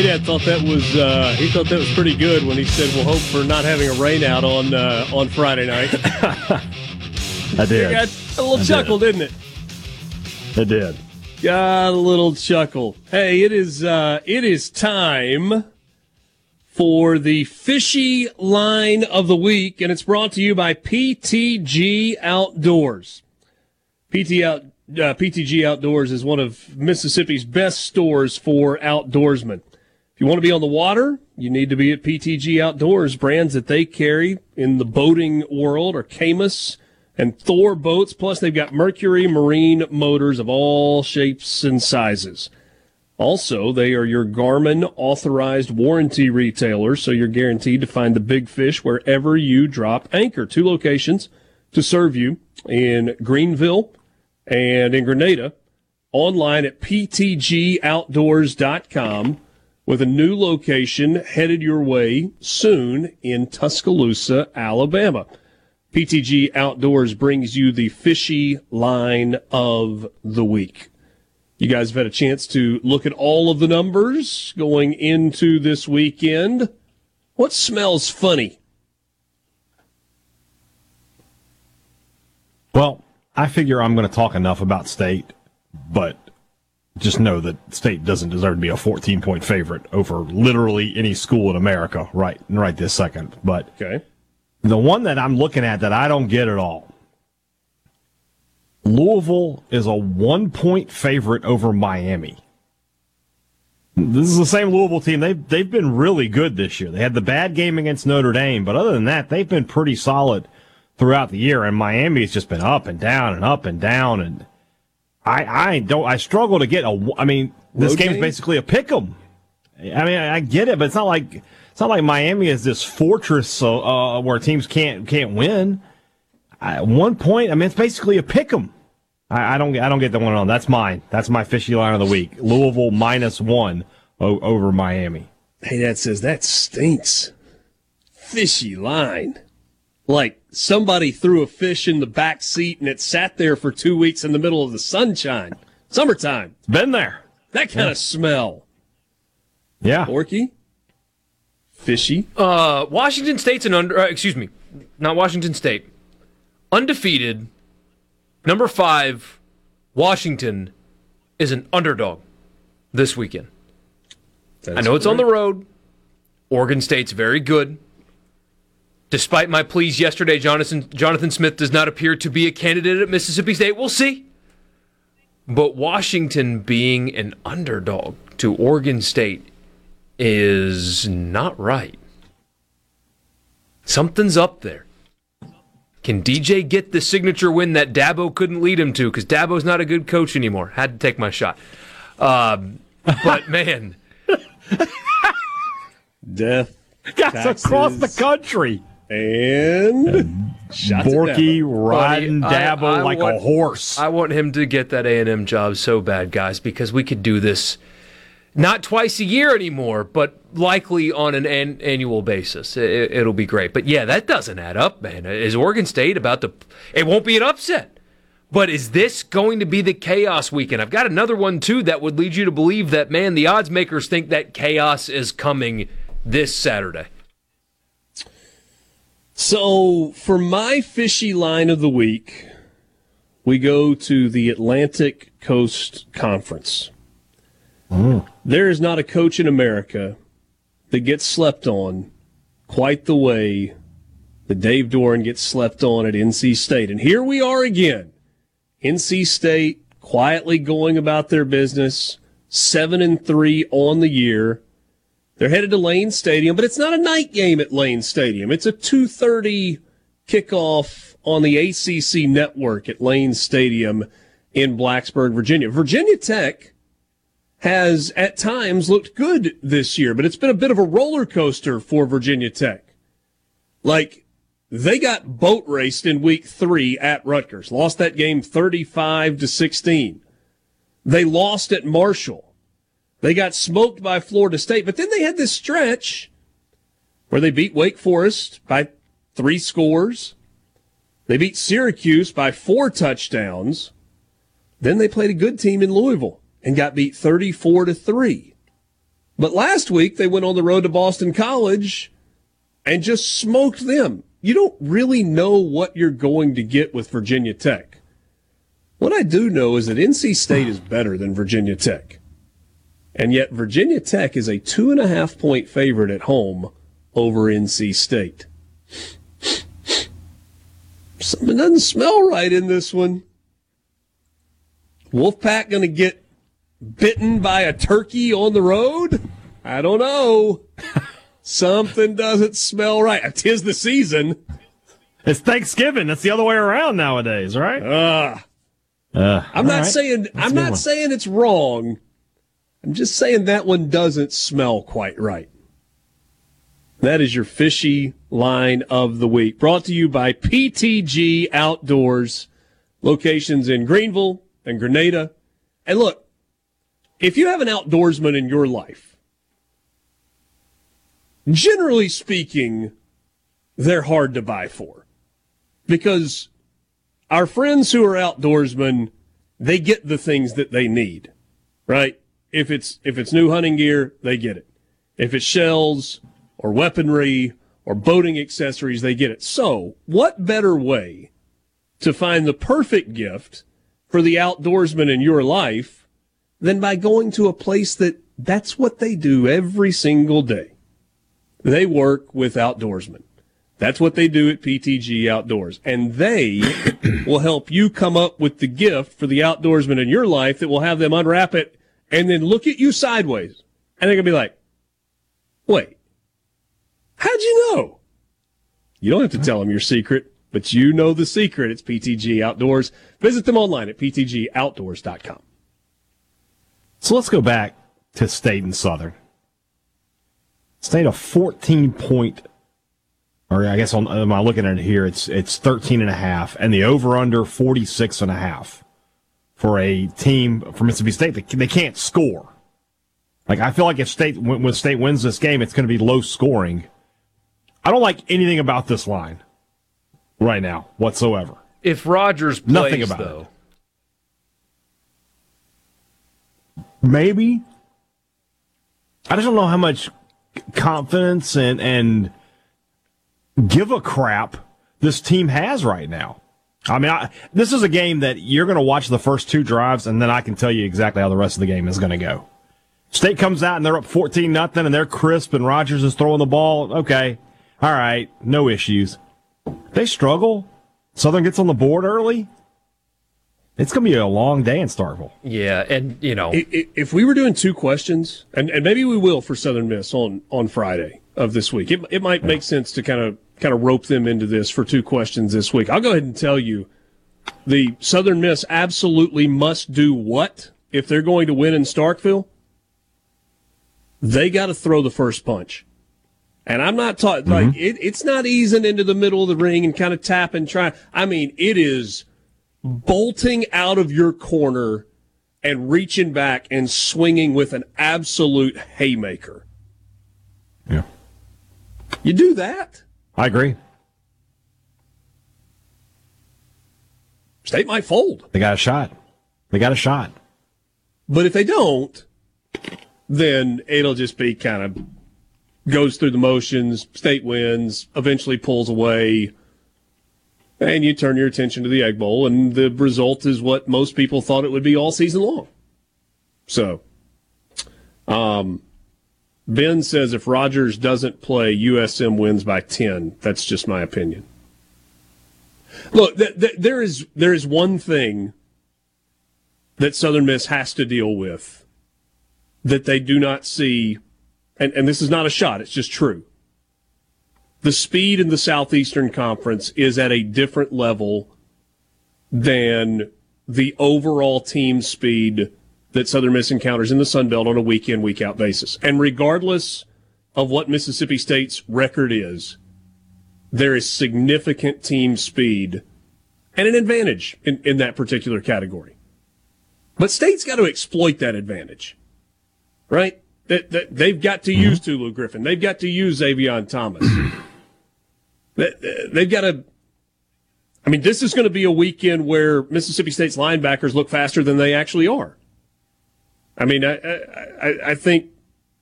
Hey, Dad thought that was uh, he thought that was pretty good when he said we'll hope for not having a rain out on uh, on Friday night. I did. Got a little I chuckle, did. not it? I did. Got a little chuckle. Hey, it is uh, it is time for the fishy line of the week, and it's brought to you by PTG Outdoors. PT out uh, PTG Outdoors is one of Mississippi's best stores for outdoorsmen. You want to be on the water, you need to be at PTG Outdoors. Brands that they carry in the boating world are Camus and Thor boats. Plus, they've got Mercury Marine motors of all shapes and sizes. Also, they are your Garmin authorized warranty retailer, so you're guaranteed to find the big fish wherever you drop anchor. Two locations to serve you in Greenville and in Grenada. Online at ptgoutdoors.com with a new location headed your way soon in Tuscaloosa, Alabama. PTG Outdoors brings you the fishy line of the week. You guys have had a chance to look at all of the numbers going into this weekend. What smells funny? Well, I figure I'm going to talk enough about state, but just know that state doesn't deserve to be a 14 point favorite over literally any school in America right right this second. But okay. the one that I'm looking at that I don't get at all. Louisville is a one point favorite over Miami. This is the same Louisville team. They've they've been really good this year. They had the bad game against Notre Dame, but other than that, they've been pretty solid throughout the year. And Miami has just been up and down and up and down. And I I don't I struggle to get a. I mean, this game? basically a pick 'em. I mean, I get it, but it's not like it's not like Miami is this fortress uh, uh, where teams can't can't win. At one point, I mean, it's basically a pick 'em. I, I don't I don't get the one on. That's mine. That's my fishy line of the week. Louisville minus one o- over Miami. Hey, that says that stinks. Fishy line. Like somebody threw a fish in the back seat and it sat there for two weeks in the middle of the sunshine. Summertime. Been there. That kind Yeah. of smell. Yeah. Porky? Fishy? Uh, Washington State's an under. Uh, excuse me, not Washington State. Undefeated. Number five, Washington is an underdog this weekend. I know it's on the road. Oregon State's very good. Despite my pleas yesterday, Jonathan Jonathan Smith does not appear to be a candidate at Mississippi State. We'll see. But Washington being an underdog to Oregon State is not right. Something's up there. Can DJ get the signature win that Dabo couldn't lead him to? Because Dabo's not a good coach anymore. Had to take my shot. Um, but man, Death. That's across the country. And shots at Borky Dabo. riding Buddy, I- Dabo I like a horse. I want him to get that A and M job so bad, guys, because we could do this not twice a year anymore, but likely on an, an annual basis. It, it'll be great. But yeah, that doesn't add up, man. Is Oregon State about to? It won't be an upset. But is this going to be the chaos weekend? I've got another one too that would lead you to believe that man, the odds makers think that chaos is coming this Saturday. So, for my fishy line of the week, we go to the Atlantic Coast Conference. Mm. There is not a coach in America that gets slept on quite the way that Dave Doeren gets slept on at NC State. And here we are again. NC State quietly going about their business, seven and three on the year. They're headed to Lane Stadium, but it's not a night game at Lane Stadium. It's a 2:30 kickoff on the ACC network at Lane Stadium in Blacksburg, Virginia. Virginia Tech has at times looked good this year, but it's been a bit of a roller coaster for Virginia Tech. Like they got boat raced in week three at Rutgers, lost that game 35 to 16. They lost at Marshall. They got smoked by Florida State, but then they had this stretch where they beat Wake Forest by three scores. They beat Syracuse by four touchdowns. Then they played a good team in Louisville and got beat 34 to 3. But last week they went on the road to Boston College and just smoked them. You don't really know what you're going to get with Virginia Tech. What I do know is that NC State is better than Virginia Tech. And yet Virginia Tech is a two and a half point favorite at home over NC State. Something doesn't smell right in this one. Wolfpack going to get bitten by a turkey on the road? I don't know. Something doesn't smell right. Tis the season. It's Thanksgiving. That's the other way around nowadays, right? Uh, Uh, I'm not right. saying That's I'm not one. saying it's wrong. I'm just saying that one doesn't smell quite right. That is your fishy line of the week. Brought to you by PTG Outdoors, locations in Greenville and Grenada. And look, if you have an outdoorsman in your life, generally speaking, they're hard to buy for because our friends who are outdoorsmen, they get the things that they need, right? If it's if it's new hunting gear, they get it. If it's shells or weaponry or boating accessories, they get it. So, what better way to find the perfect gift for the outdoorsman in your life than by going to a place that that's what they do every single day? They work with outdoorsmen. That's what they do at PTG Outdoors. And they will help you come up with the gift for the outdoorsman in your life that will have them unwrap it and then look at you sideways. And they're to be like, wait, how'd you know? You don't have to tell them your secret, but you know the secret. It's PTG Outdoors. Visit them online at ptgoutdoors.com. So let's go back to State and Southern. State a 14 point, or I guess on, am I looking at it here? It's it's 13 and a half, and the over under 46 and a half for a team from Mississippi State. They, they can't score. Like I feel like if State when, State wins this game, it's going to be low scoring. I don't like anything about this line right now whatsoever. If Rogers plays, Nothing about though, Maybe. I just don't know how much confidence and and give a crap this team has right now. I mean, I, this is a game that you're going to watch the first two drives, and then I can tell you exactly how the rest of the game is going to go. State comes out and they're up 14 nothing, and they're crisp, and Rogers is throwing the ball. Okay, all right, no issues. They struggle. Southern gets on the board early. It's going to be a long day in Starkville. yeah, and you know, I- i- If we were doing two questions, and, and maybe we will for Southern Miss on, on Friday of this week, it, it might make sense to kind of kind of rope them into this for two questions this week. I'll go ahead and tell you the Southern Miss absolutely must do what if they're going to win in Starkville? They got to throw the first punch. And I'm not talking mm-hmm. like it, it's not easing into the middle of the ring and kind of tapping, trying. I mean, it is bolting out of your corner and reaching back and swinging with an absolute haymaker. Yeah. You do that, I agree. state might fold. They got a shot. They got a shot. But if they don't, then it'll just be kind of goes through the motions, state wins, eventually pulls away. And you turn your attention to the Egg Bowl, and the result is what most people thought it would be all season long. So, um, Ben says if Rogers doesn't play, USM wins by 10. That's just my opinion. Look, th- th- there is there is one thing that Southern Miss has to deal with that they do not see, and, and this is not a shot, it's just true. The speed in the Southeastern Conference is at a different level than the overall team speed that Southern Miss encounters in the Sun Belt on a week in, week out basis. And regardless of what Mississippi State's record is, there is significant team speed and an advantage in, in that particular category. But State's got to exploit that advantage, right? That, that they've got to mm-hmm. use Tulu Griffin. They've got to use Avion Thomas. They- they've got to. I mean, this is going to be a weekend where Mississippi State's linebackers look faster than they actually are. I mean, I, I, I think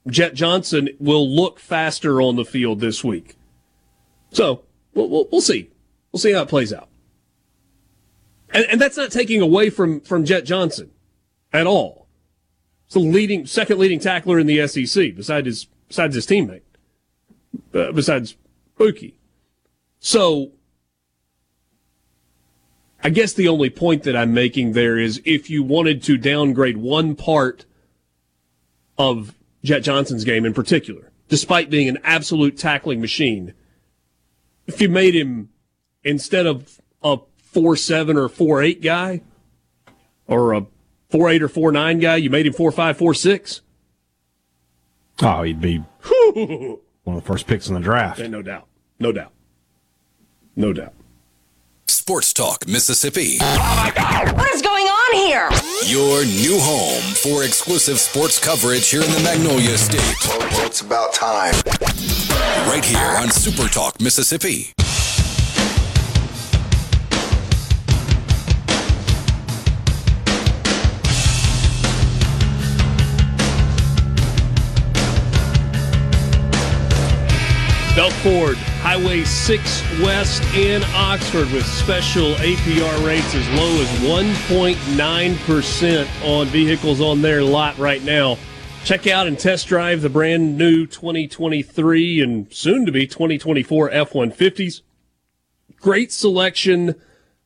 Jett Johnson will look faster on the field this week. So we'll, we'll, we'll see. We'll see how it plays out. And, and that's not taking away from, from Jett Johnson at all. It's the leading, second leading tackler in the SEC besides his, besides his teammate, uh, besides Buki. So I guess the only point that I'm making there is if you wanted to downgrade one part of Jett Johnson's game in particular, despite being an absolute tackling machine, if you made him instead of a four seven or four eight guy, or a four eight or four nine guy, you made him four five four six. Oh, he'd be one of the first picks in the draft. Yeah, no doubt, no doubt, no doubt. Sports Talk Mississippi. What is going on here? Your new home for exclusive sports coverage here in the Magnolia State. Well, it's about time. Right here on Super Talk Mississippi. Belk Ford, Highway 6 West in Oxford with special APR rates as low as 1.9% on vehicles on their lot right now. Check out and test drive the brand new 2023 and soon to be 2024 F 150s. Great selection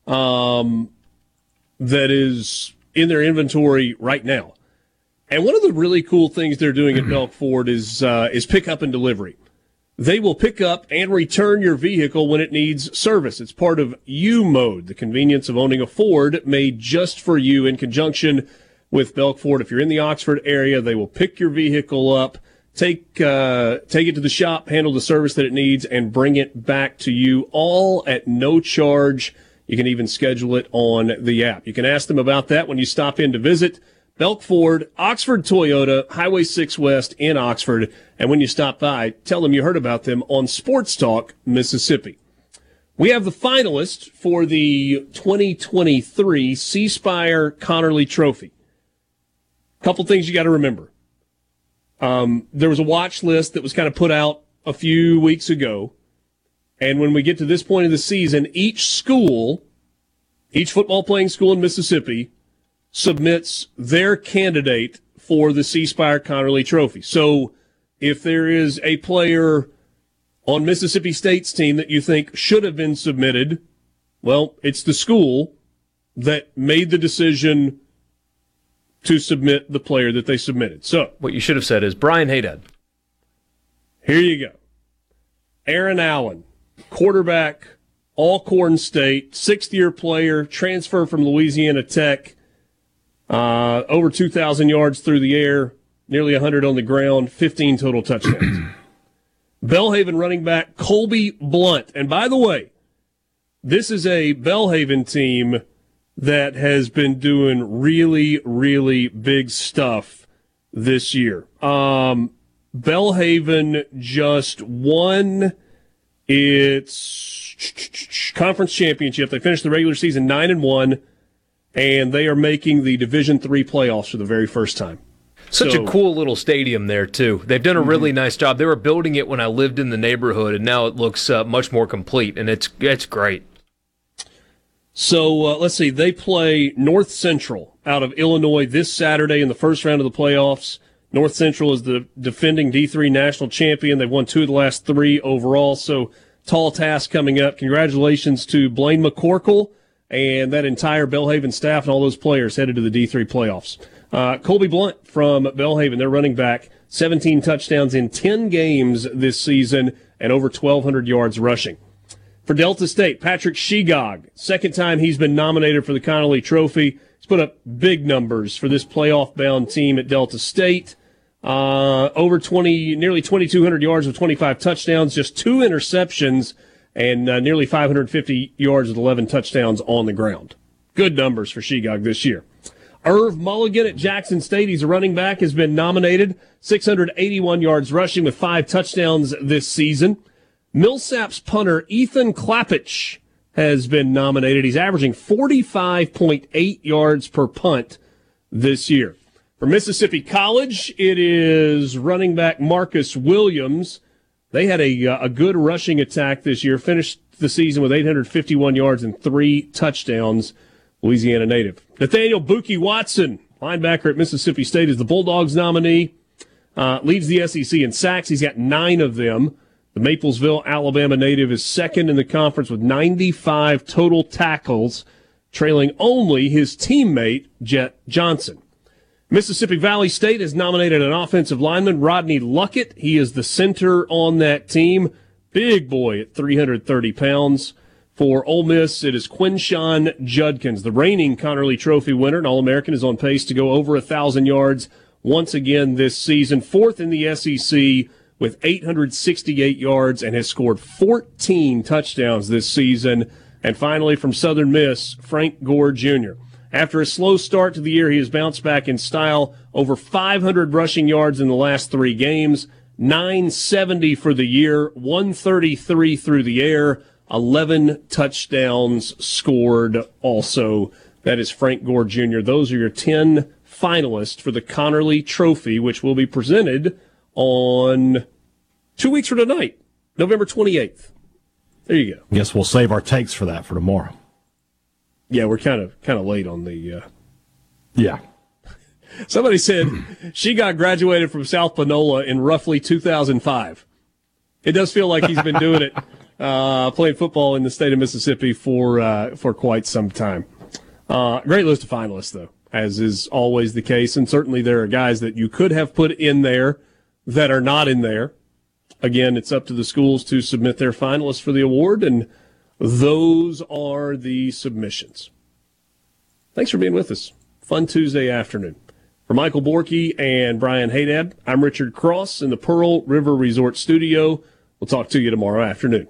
um, that is in their inventory right now. And one of the really cool things they're doing at Belk Ford is uh, is pickup and delivery. They will pick up and return your vehicle when it needs service. It's part of U Mode, the convenience of owning a Ford made just for you in conjunction with Belk Ford. If you're in the Oxford area, they will pick your vehicle up, take uh, take it to the shop, handle the service that it needs, and bring it back to you all at no charge. You can even schedule it on the app. You can ask them about that when you stop in to visit. Belk Ford, Oxford Toyota, Highway 6 West in Oxford. And when you stop by, tell them you heard about them on Sports Talk, Mississippi. We have the finalists for the 2023 C Spire Conerly Trophy. Couple things you got to remember. Um, there was a watch list that was kind of put out a few weeks ago. And when we get to this point of the season, each school, each football playing school in Mississippi, submits their candidate for the C Spire Conerly Trophy. So if there is a player on Mississippi State's team that you think should have been submitted, well, it's the school that made the decision to submit the player that they submitted. So What you should have said is Brian Hadad. here you go. Aaron Allen, quarterback, Alcorn State, sixth year player, transfer from Louisiana Tech, uh, over 2,000 yards through the air, nearly 100 on the ground, 15 total touchdowns. Belhaven running back Colby Blunt. And by the way, this is a Belhaven team that has been doing really, really big stuff this year. Um, Belhaven just won its conference championship. They finished the regular season nine and one, and they are making the Division three playoffs for the very first time. Such So- a cool little stadium there too. They've done a really nice job. They were building it when I lived in the neighborhood, and now it looks uh, much more complete, and it's it's great. So uh, let's see. They play North Central out of Illinois this Saturday in the first round of the playoffs. North Central is the defending D3 national champion. They've won two of the last three overall. So tall task coming up. Congratulations to Blaine McCorkle and that entire Belhaven staff and all those players headed to the D3 playoffs. Uh, Colby Blunt from Belhaven, their running back, 17 touchdowns in 10 games this season and over 1,200 yards rushing. For Delta State, Patrick Shegog, second time he's been nominated for the Conerly Trophy. He's put up big numbers for this playoff bound team at Delta State. Uh, over 20, nearly 2,200 yards with 25 touchdowns, just two interceptions, and uh, nearly 550 yards with 11 touchdowns on the ground. Good numbers for Shegog this year. Irv Mulligan at Jackson State, he's a running back, has been nominated. 681 yards rushing with five touchdowns this season. Millsaps punter Ethan Klappich has been nominated. He's averaging 45.8 yards per punt this year. For Mississippi College, it is running back Marcus Williams. They had a, uh, a good rushing attack this year, finished the season with 851 yards and three touchdowns. Louisiana native. Nathaniel Bookie Watson, linebacker at Mississippi State, is the Bulldogs nominee. Uh, leads the SEC in sacks. He's got nine of them. The Maplesville, Alabama native is second in the conference with 95 total tackles, trailing only his teammate, Jett Johnson. Mississippi Valley State has nominated an offensive lineman, Rodney Luckett. He is the center on that team. Big boy at 330 pounds. For Ole Miss, it is Quinshon Judkins, the reigning Conerly Trophy winner and All-American, is on pace to go over a thousand yards once again this season. Fourth in the SEC with 868 yards and has scored 14 touchdowns this season. And finally, from Southern Miss, Frank Gore Jr. After a slow start to the year, he has bounced back in style. Over 500 rushing yards in the last three games, 970 for the year, 133 through the air, 11 touchdowns scored also. That is Frank Gore Jr. Those are your 10 finalists for the Conerly Trophy, which will be presented on two weeks from tonight, November 28th. There you go. Guess we'll save our takes for that for tomorrow. Yeah, we're kind of kind of late on the. Uh... Yeah. Somebody said Shegog graduated from South Panola in roughly 2005. It does feel like he's been doing it, uh, playing football in the state of Mississippi for uh, for quite some time. Uh, great list of finalists, though, as is always the case, and certainly there are guys that you could have put in there that are not in there. Again, it's up to the schools to submit their finalists for the award, and those are the submissions. Thanks for being with us. Fun Tuesday afternoon. For Michael Borky and Brian Hadad, I'm Richard Cross in the Pearl River Resort Studio. We'll talk to you tomorrow afternoon.